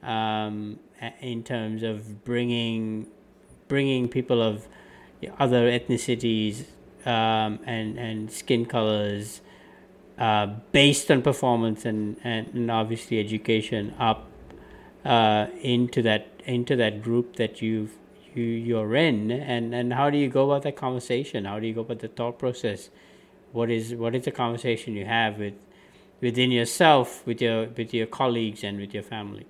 um, in terms of bringing bringing people of other ethnicities um, and and skin colors uh, based on performance and, and, and obviously education up uh, into that into that group that you've you you're in and and how do you go about that conversation? How do you go about the thought process? What is what is the conversation you have with within yourself with your with your colleagues and with your family?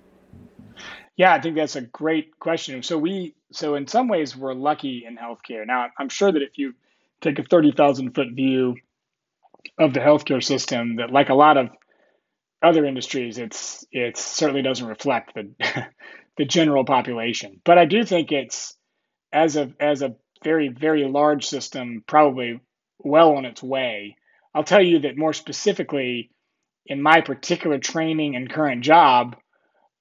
Yeah i think that's a great question. So we so in some ways we're lucky in healthcare. Now i'm sure that if you take a 30,000 foot view of the healthcare system that like a lot of other industries it's it certainly doesn't reflect the the general population. But I do think it's as a as a very very large system, probably well on its way. I'll tell you that more specifically, in my particular training and current job,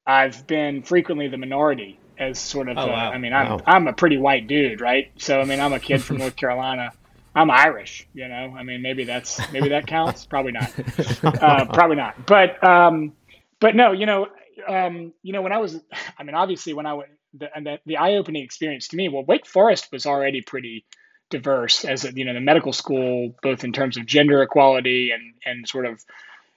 I've been frequently the minority as sort of. Oh, wow. I mean, I'm wow. I'm a pretty white dude, right? So I mean, I'm a kid from North Carolina. I'm Irish, you know. I mean, maybe that's maybe that counts. Probably not. Uh, probably not. But um, but no, you know, um, you know, when I was, I mean, obviously, when I went, the, the, the eye opening experience to me, well, Wake Forest was already pretty diverse as a, you know, the medical school, both in terms of gender equality and, and sort of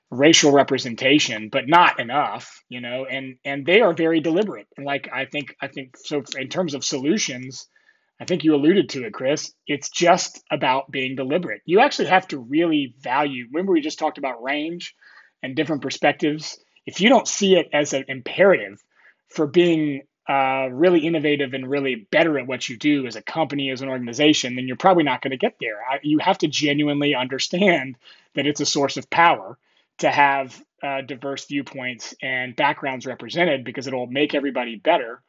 racial representation, but not enough, you know, and, and they are very deliberate. And like, I think, I think, so in terms of solutions, I think you alluded to it, Chris. It's just about being deliberate. You actually have to really value. Remember, we just talked about range and different perspectives if you don't see it as an imperative for being uh, really innovative and really better at what you do as a company, as an organization, then you're probably not going to get there. I, you have to genuinely understand that it's a source of power to have uh, diverse viewpoints and backgrounds represented because it'll make everybody better.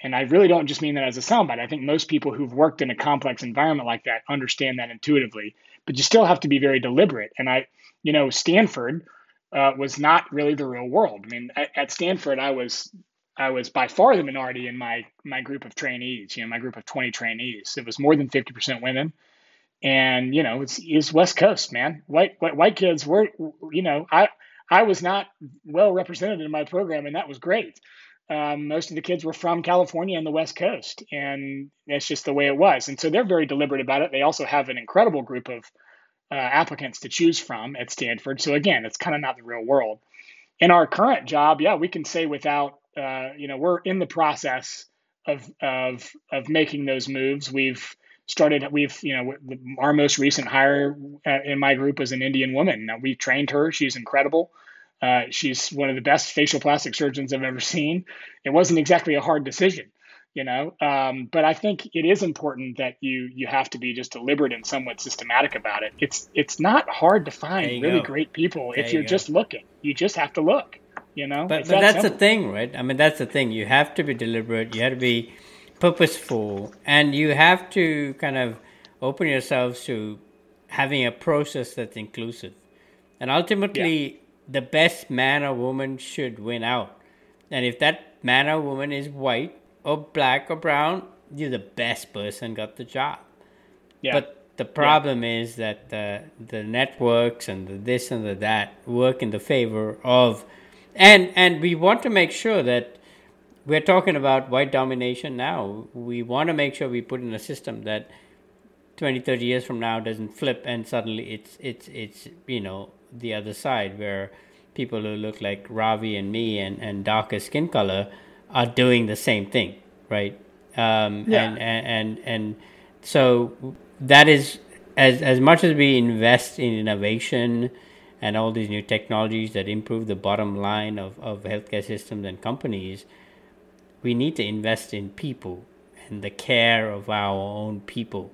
And I really don't just mean that as a soundbite. I think most people who've worked in a complex environment like that understand that intuitively, but you still have to be very deliberate. And I, you know, Stanford uh, was not really the real world. I mean, at, at Stanford, I was I was by far the minority in my my group of trainees. You know, my group of twenty trainees. It was more than fifty percent women, and you know, it's West Coast, man. White white, white kids were, you know, I I was not well represented in my program, and that was great. Um, most of the kids were from California and the West Coast, and that's just the way it was. And so they're very deliberate about it. They also have an incredible group of uh, applicants to choose from at Stanford. So again, it's kind of not the real world. In our current job, yeah, we can say without uh, you know, we're in the process of of of making those moves. We've started. We've you know, our most recent hire uh, in my group was an Indian woman. Now, we trained her. She's incredible. Uh, she's one of the best facial plastic surgeons I've ever seen. It wasn't exactly a hard decision, you know, um, but I think it is important that you you have to be just deliberate and somewhat systematic about it. It's it's not hard to find really go. great people there if you're you just looking. You just have to look. You know, but, but that that's simple. the thing, right? I mean, that's the thing. You have to be deliberate. You have to be purposeful, and you have to kind of open yourselves to having a process that's inclusive. And ultimately, yeah. the best man or woman should win out. And if that man or woman is white or black or brown, you're the best person got the job. Yeah. But the problem yeah. is that the the networks and the this and the that work in the favor of and and we want to make sure that we're talking about white domination now. We want to make sure we put in a system that 20, 30 years from now doesn't flip and suddenly it's it's it's you know the other side where people who look like Ravi and me and, and darker skin color are doing the same thing, right? Um, yeah. and, and and and so that is as as much as we invest in innovation and all these new technologies that improve the bottom line of, of healthcare systems and companies, we need to invest in people and the care of our own people.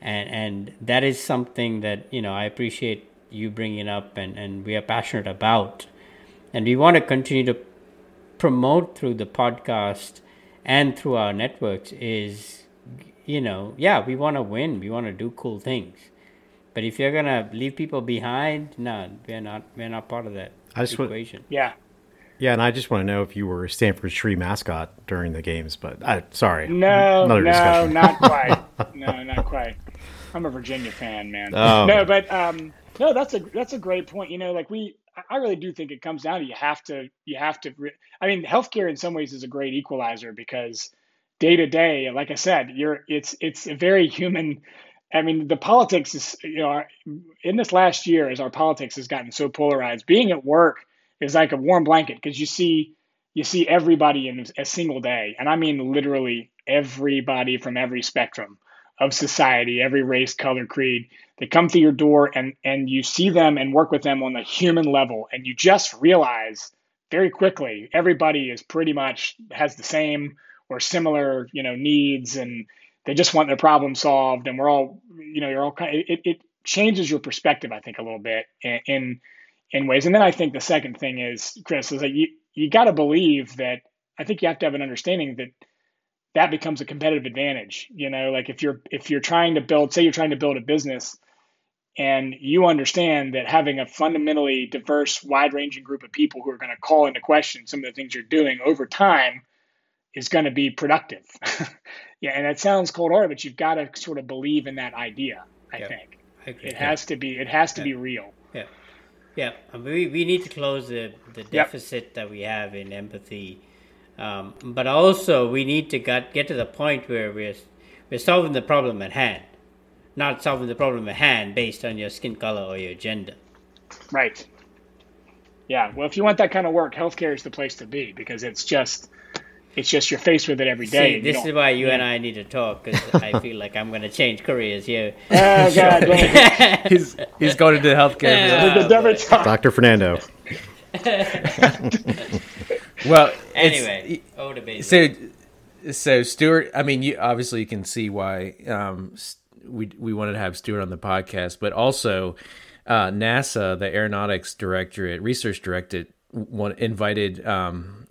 And, and that is something that, you know, I appreciate you bringing up and, and we are passionate about. And we want to continue to promote through the podcast and through our networks is, you know, yeah, we want to win. We want to do cool things but if you're gonna leave people behind, no, we're not. We're not part of that I just equation. Want, yeah. Yeah, and I just want to know if you were a Stanford Tree mascot during the games, but I, sorry. No, no, discussion. not quite. no, not quite. I'm a Virginia fan, man. Oh. No, but um, no, that's a that's a great point. You know, like we, I really do think it comes down to you have to you have to. I mean, healthcare in some ways is a great equalizer because day to day, like I said, you're it's it's a very human I mean, the politics is, you know, in this last year, as our politics has gotten so polarized, being at work is like a warm blanket because you see, you see everybody in a single day, and I mean literally everybody from every spectrum of society, every race, color, creed. They come through your door, and and you see them and work with them on the human level, and you just realize very quickly everybody is pretty much has the same or similar, you know, needs and they just want their problem solved and we're all you know you're all kind of, it, it changes your perspective i think a little bit in, in in ways. And then i think the second thing is chris is that you you got to believe that i think you have to have an understanding that that becomes a competitive advantage you know? Like if you're if you're trying to build say you're trying to build a business and you understand that having a fundamentally diverse wide ranging group of people who are going to call into question some of the things you're doing over time is going to be productive Yeah, and it sounds cold hearted, but you've got to sort of believe in that idea. I think I it has to be. It has to be real. Yeah, yeah. We we need to close the the deficit yep. that we have in empathy, um, but also we need to get get to the point where we're we're solving the problem at hand, not solving the problem at hand based on your skin color or your gender. Right. Yeah. Well, if you want that kind of work, healthcare is the place to be because it's just it's just you're faced with it every day. See, this is why you yeah. and I need to talk because I feel like I'm going to change careers here. Oh God, he's he's going into healthcare. Doctor Fernando. well, anyway, over to Basil. So, so Stuart, I mean, you obviously you can see why um, we we wanted to have Stuart on the podcast, but also uh, NASA, the Aeronautics Directorate, Research Directorate, one, invited um,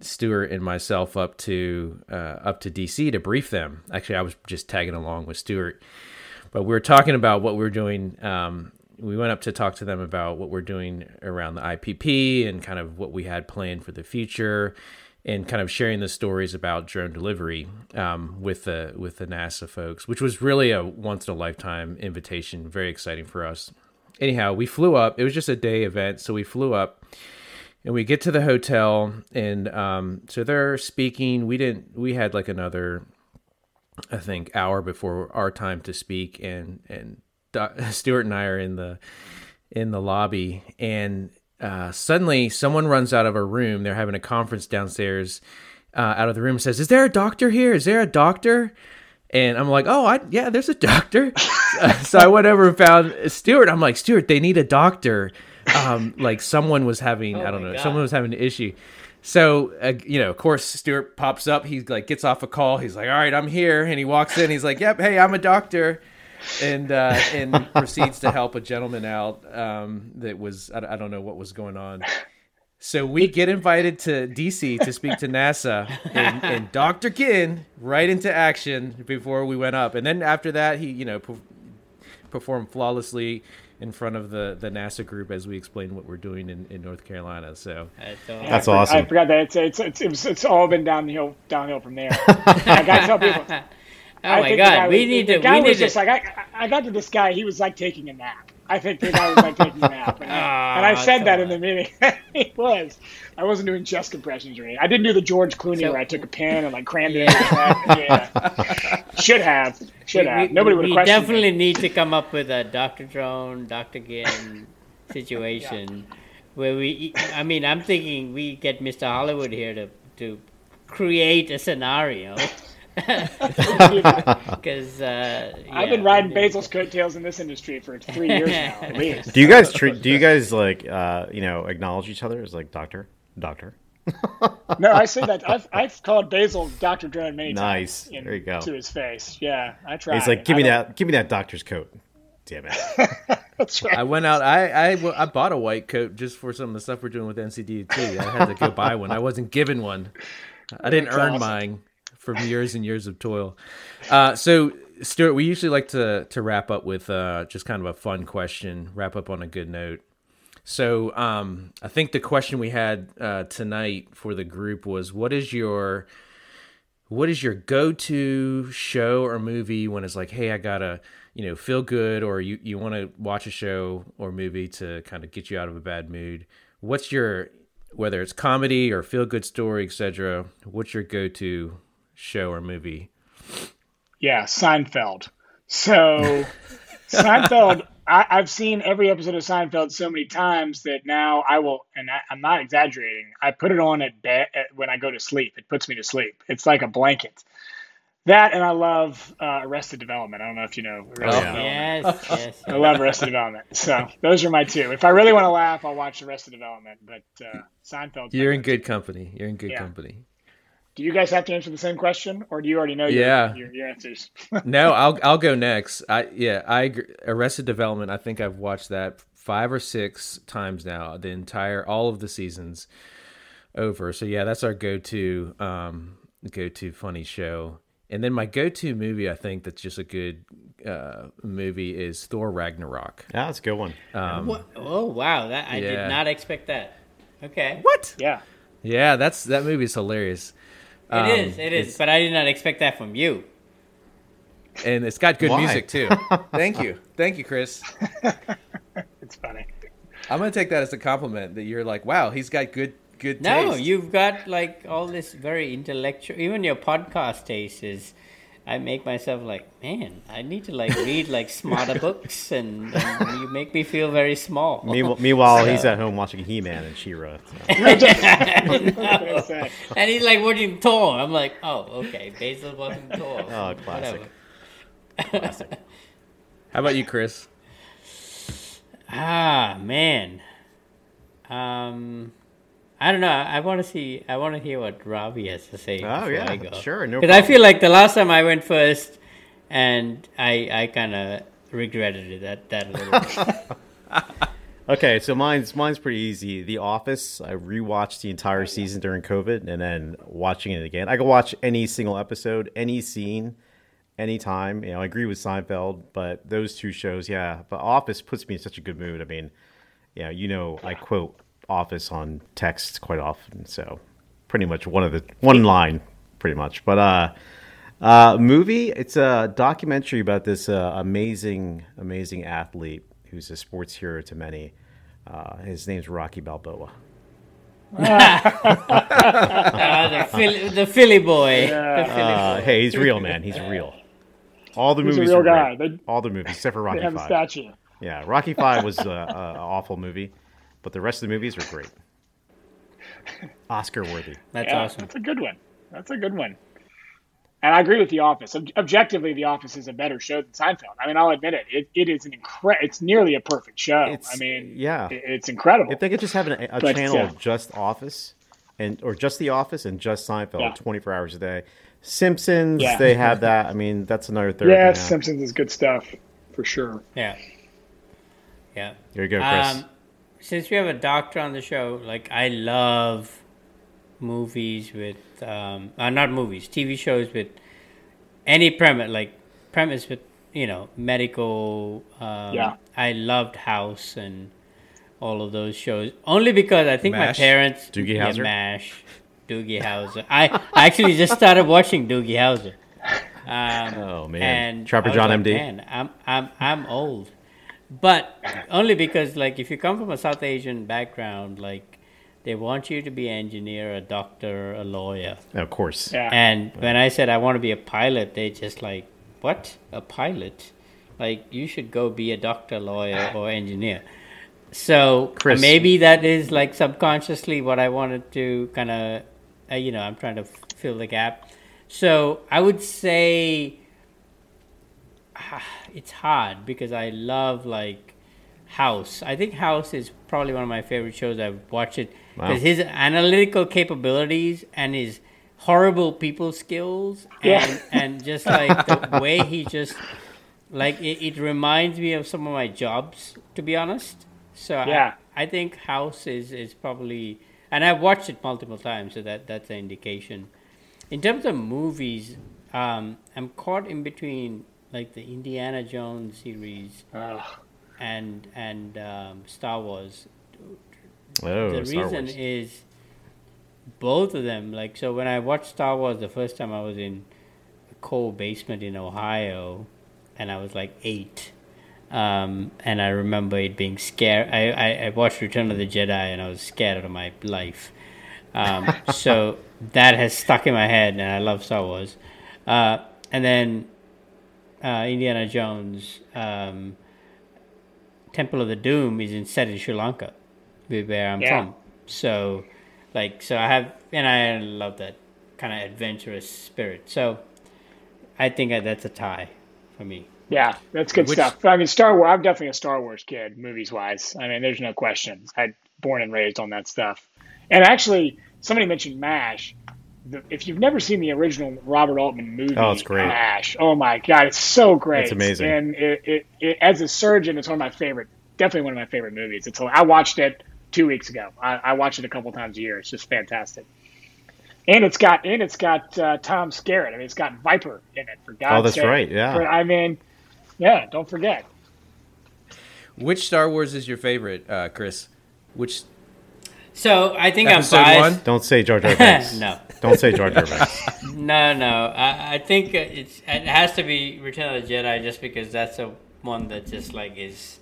Stuart and myself up to uh, up to DC to brief them. Actually, I was just tagging along with Stuart, but we were talking about what we were doing. Um, we went up to talk to them about what we're doing around the IPP and kind of what we had planned for the future, and kind of sharing the stories about drone delivery um, with the with the NASA folks, which was really a once in a lifetime invitation. Very exciting for us. Anyhow, we flew up. It was just a day event, so we flew up and we get to the hotel and um, so they're speaking we didn't we had like another i think hour before our time to speak and and stuart and i are in the in the lobby and uh, suddenly someone runs out of a room they're having a conference downstairs uh, out of the room says is there a doctor here is there a doctor and I'm like, oh, I, yeah, there's a doctor. so I went over and found Stuart. I'm like, Stuart, they need a doctor. Um, like someone was having, I don't know, God. someone was having an issue. So, uh, you know, of course, Stuart pops up. He like gets off a call. He's like, all right, I'm here. And he walks in. He's like, yep, hey, I'm a doctor. And uh, and proceeds to help a gentleman out um, that was I, I don't know what was going on. So we get invited to DC to speak to NASA, and, and Dr. Ginn right into action before we went up, and then after that, he you know per- performed flawlessly in front of the the NASA group as we explain what we're doing in, in North Carolina. So That's. That's I for- awesome. I forgot that it's it's it's, it's, it's all been downhill downhill from there. I got to tell people. oh I my think guy god, we was- need the to. guy We need was to. just like I, I I got to this guy. He was like taking a nap. I think the guy was like taking a nap, and, I, and I Ah, said that in the meeting. he was. I wasn't doing chest compressions or anything. I didn't do the George Clooney So- where I took a pen and like crammed it in. yeah, should have, should have. we, Nobody would have we definitely me. need to come up with a Dr. Drone, Dr. Ginn situation where we. I mean, I'm thinking we get Mr. Hollywood here to to create a scenario. Because uh, I've been riding Basil's coattails in this industry for three years now, at least. Do you guys treat? Do you guys like uh, you know acknowledge each other as like doctor, doctor? No, I say that. I've, I've called Basil Dr. Drone many Nice. times. in- There you go. To his face. Yeah, I try. He's like, give me that, give me that doctor's coat. Damn it! That's right. I went out. I, I I bought a white coat just for some of the stuff we're doing with NCDT. I had to go buy one. I wasn't given one. I didn't That's earn awesome. mine from years and years of toil. Uh, so, Stuart, we usually like to to wrap up with uh, just kind of a fun question. Wrap up on a good note. So, um, I think the question we had uh, tonight for the group was, "What is your what is your go-to show or movie when it's like, hey, I gotta, you know, feel good, or you you want to watch a show or movie to kind of get you out of a bad mood? What's your whether it's comedy or feel good story, etc. What's your go-to show or movie? Yeah, Seinfeld. So Seinfeld, I, I've seen every episode of Seinfeld so many times that now I will, and I, I'm not exaggerating. I put it on at bed when I go to sleep. It puts me to sleep. It's like a blanket. That and I love uh, Arrested Development. I don't know if you know Arrested Oh, Development. Yes, yes. I love Arrested Development. So those are my two. If I really want to laugh, I'll watch Arrested Development. But uh, Seinfeld. You're in good company. You're in good Yeah. company. Do you guys have to answer the same question, or do you already know your, Yeah. your, your answers? no, I'll I'll go next. I yeah, I agree. Arrested Development. I think I've watched that five or six times now. The entire all of the seasons over. So yeah, that's our go-to um go-to funny show. And then my go-to movie, I think that's just a good uh, movie is Thor Ragnarok. Yeah, that's a good one. What? Oh wow, that I Yeah. did not expect that. Okay. What? yeah. Yeah, that's that movie is hilarious. It Um, is, it is, but I did not expect that from you. and it's got good Why? music too. Thank you, thank you, Chris. It's funny. I'm gonna take that as a compliment that you're like, wow, he's got good good No, you've got like all this very intellectual. Even your podcast taste is. I make myself like, man, I need to like read like smarter books, and, and you make me feel very small. Meanwhile, meanwhile he's at home watching He-Man and She-Ra. so. What can I say? and he's like watching Thor. I'm like, oh, okay, Basil watching Thor. Oh, classic. Whatever. How about you, Chris? Ah, man. Um, I don't know. I want to see. I want to hear what Ravi has to say. Oh, before yeah, I go. sure, no Because I feel like the last time I went first, and I I kind of regretted it that that a little. bit. Okay, so mine's mine's pretty easy. The Office. I rewatched the entire oh, season during COVID, and then watching it again. I can watch any single episode, any scene, anytime. You know, I agree with Seinfeld, but those two shows, yeah. But Office puts me in such a good mood. I mean, yeah, you know, I quote Office on text quite often, so pretty much one of the one line, pretty much. But uh, uh, movie. It's a documentary about this uh, amazing, amazing athlete who's a sports hero to many. Uh, his name's Rocky Balboa. The, Philly, the Philly boy. The Philly Uh, boy. hey, he's real, man. He's real. All the He's a movies real are guy. great. They- All the movies except for They Rocky have a Five. statue. Yeah, Rocky Five was an awful movie, but the rest of the movies are great. Oscar worthy. That's yeah, awesome. That's a good one. That's a good one. And I agree with The Office. Ob- objectively, The Office is a better show than Seinfeld. I mean, I'll admit it. It, it is an incre- It's nearly a perfect show. It's- I mean, yeah. it- it's incredible. If they could just have an, a But, channel yeah. of just Office, and or just The Office and just Seinfeld, Yeah. twenty four hours a day. Simpsons, Yeah. they have that. I mean, that's another third. yeah. Simpsons is good stuff for sure. Yeah. Yeah. Here you go, Chris. Um, since we have a doctor on the show, like I love movies with, um, uh, not movies, TV shows with any premise, like premise with, you know, medical. Um, Yeah. I loved House and all of those shows only because I think MASH? my parents. Doogie yeah, Howser? Mash. Doogie Howser. I, I actually just started watching Doogie Howser. Um, Oh, man. And Trapper John like, MD? Man, I'm I'm I'm old, but only because like if you come from a South Asian background, like they want you to be an engineer, a doctor, a lawyer. of course. Yeah. And when I said I want to be a pilot, they just like, what? A pilot? Like you should go be a doctor, lawyer, or engineer. So Chris. maybe that is like subconsciously what I wanted to kind of, uh, you know, I'm trying to f- fill the gap. So I would say it's hard because I love like House. I think House is probably one of my favorite shows. I've watched it Wow. because his analytical capabilities and his horrible people skills and Yeah. and just like the way he just like it, it reminds me of some of my jobs to be honest. So Yeah. I, I think House is is probably and I've watched it multiple times, so that that's an indication. In terms of movies, um, I'm caught in between like the Indiana Jones series Ugh. and and um, Star Wars. Oh, the Star reason Wars. is both of them. Like so, when I watched Star Wars the first time, I was in a coal basement in Ohio, and I was like eight. Um, and I remember it being scared. I, I, I watched Return of the Jedi, and I was scared out of my life. Um, so that has stuck in my head, and I love Star Wars. Uh, and then uh, Indiana Jones, um, Temple of the Doom is in set in Sri Lanka, where- where I'm Yeah. from. So, like, so I have, and I love that kind of adventurous spirit. So, I think that's a tie for me. Yeah, that's good Which- stuff. I mean, Star Wars. I'm definitely a Star Wars kid, movies wise. I mean, there's no question. I born and raised on that stuff. And actually, somebody mentioned Mash. The, if you've never seen the original Robert Altman movie, Oh, it's great. Mash. Oh my God, it's so great. It's amazing. And it, it, it, as a surgeon, it's one of my favorite. Definitely one of my favorite movies. It's. I watched it two weeks ago. I, I watch it a couple times a year. It's just fantastic. And it's got and it's got uh, Tom Skerritt. I mean, it's got Viper in it. For God's Oh, that's sake. right, yeah. For- I mean, yeah. Don't forget. Which Star Wars is your favorite, uh, Chris? Which So, I think episode I'm biased. one? Don't say Jar Jar Binks. no, Don't say Jar Jar Binks. no, no. I, I think it's it has to be Return of the Jedi just because that's the one that just like is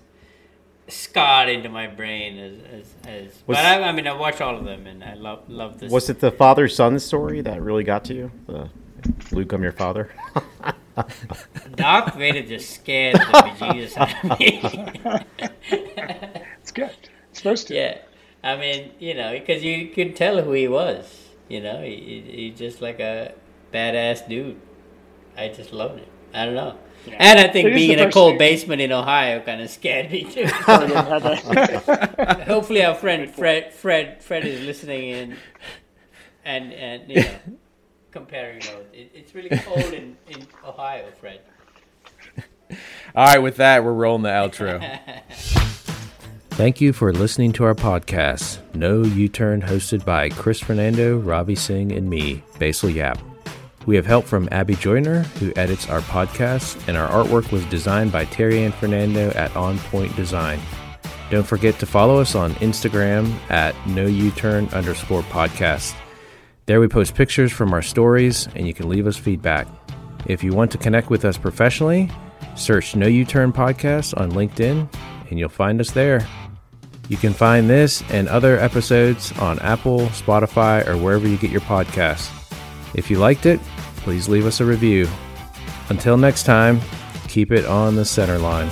scarred into my brain as as. as Was- but I, I mean, I watch all of them and I love love this. Was it the father son story that really got to you? The Luke, I'm your father. Darth Vader just scared the bejesus out of me. It's good. It's supposed to. yeah, I mean, you know, because you could tell who he was. You know, he, he, he's just like a badass dude. I just loved it. I don't know. Yeah. And I think It is being in a cold thing. basement in Ohio kind of scared me too. I didn't have that. Hopefully, our friend Fred, Fred, Fred is listening in, and and you know, comparing those. It, it's really cold in, in Ohio, Fred. All right, with that, we're rolling the outro. Thank you for listening to our podcast, No U Turn, hosted by Chris Fernando, Ravi Singh, and me, Basil Yap. We have help from Abby Joyner, who edits our podcast, and our artwork was designed by Terry Ann Fernando at On Point Design. Don't forget to follow us on Instagram at No U Turn underscore podcast. There we post pictures from our stories, and you can leave us feedback. If you want to connect with us professionally, search No U Turn Podcast on LinkedIn, and you'll find us there. You can find this and other episodes on Apple, Spotify, or wherever you get your podcasts. If you liked it, please leave us a review. Until next time, keep it on the center line.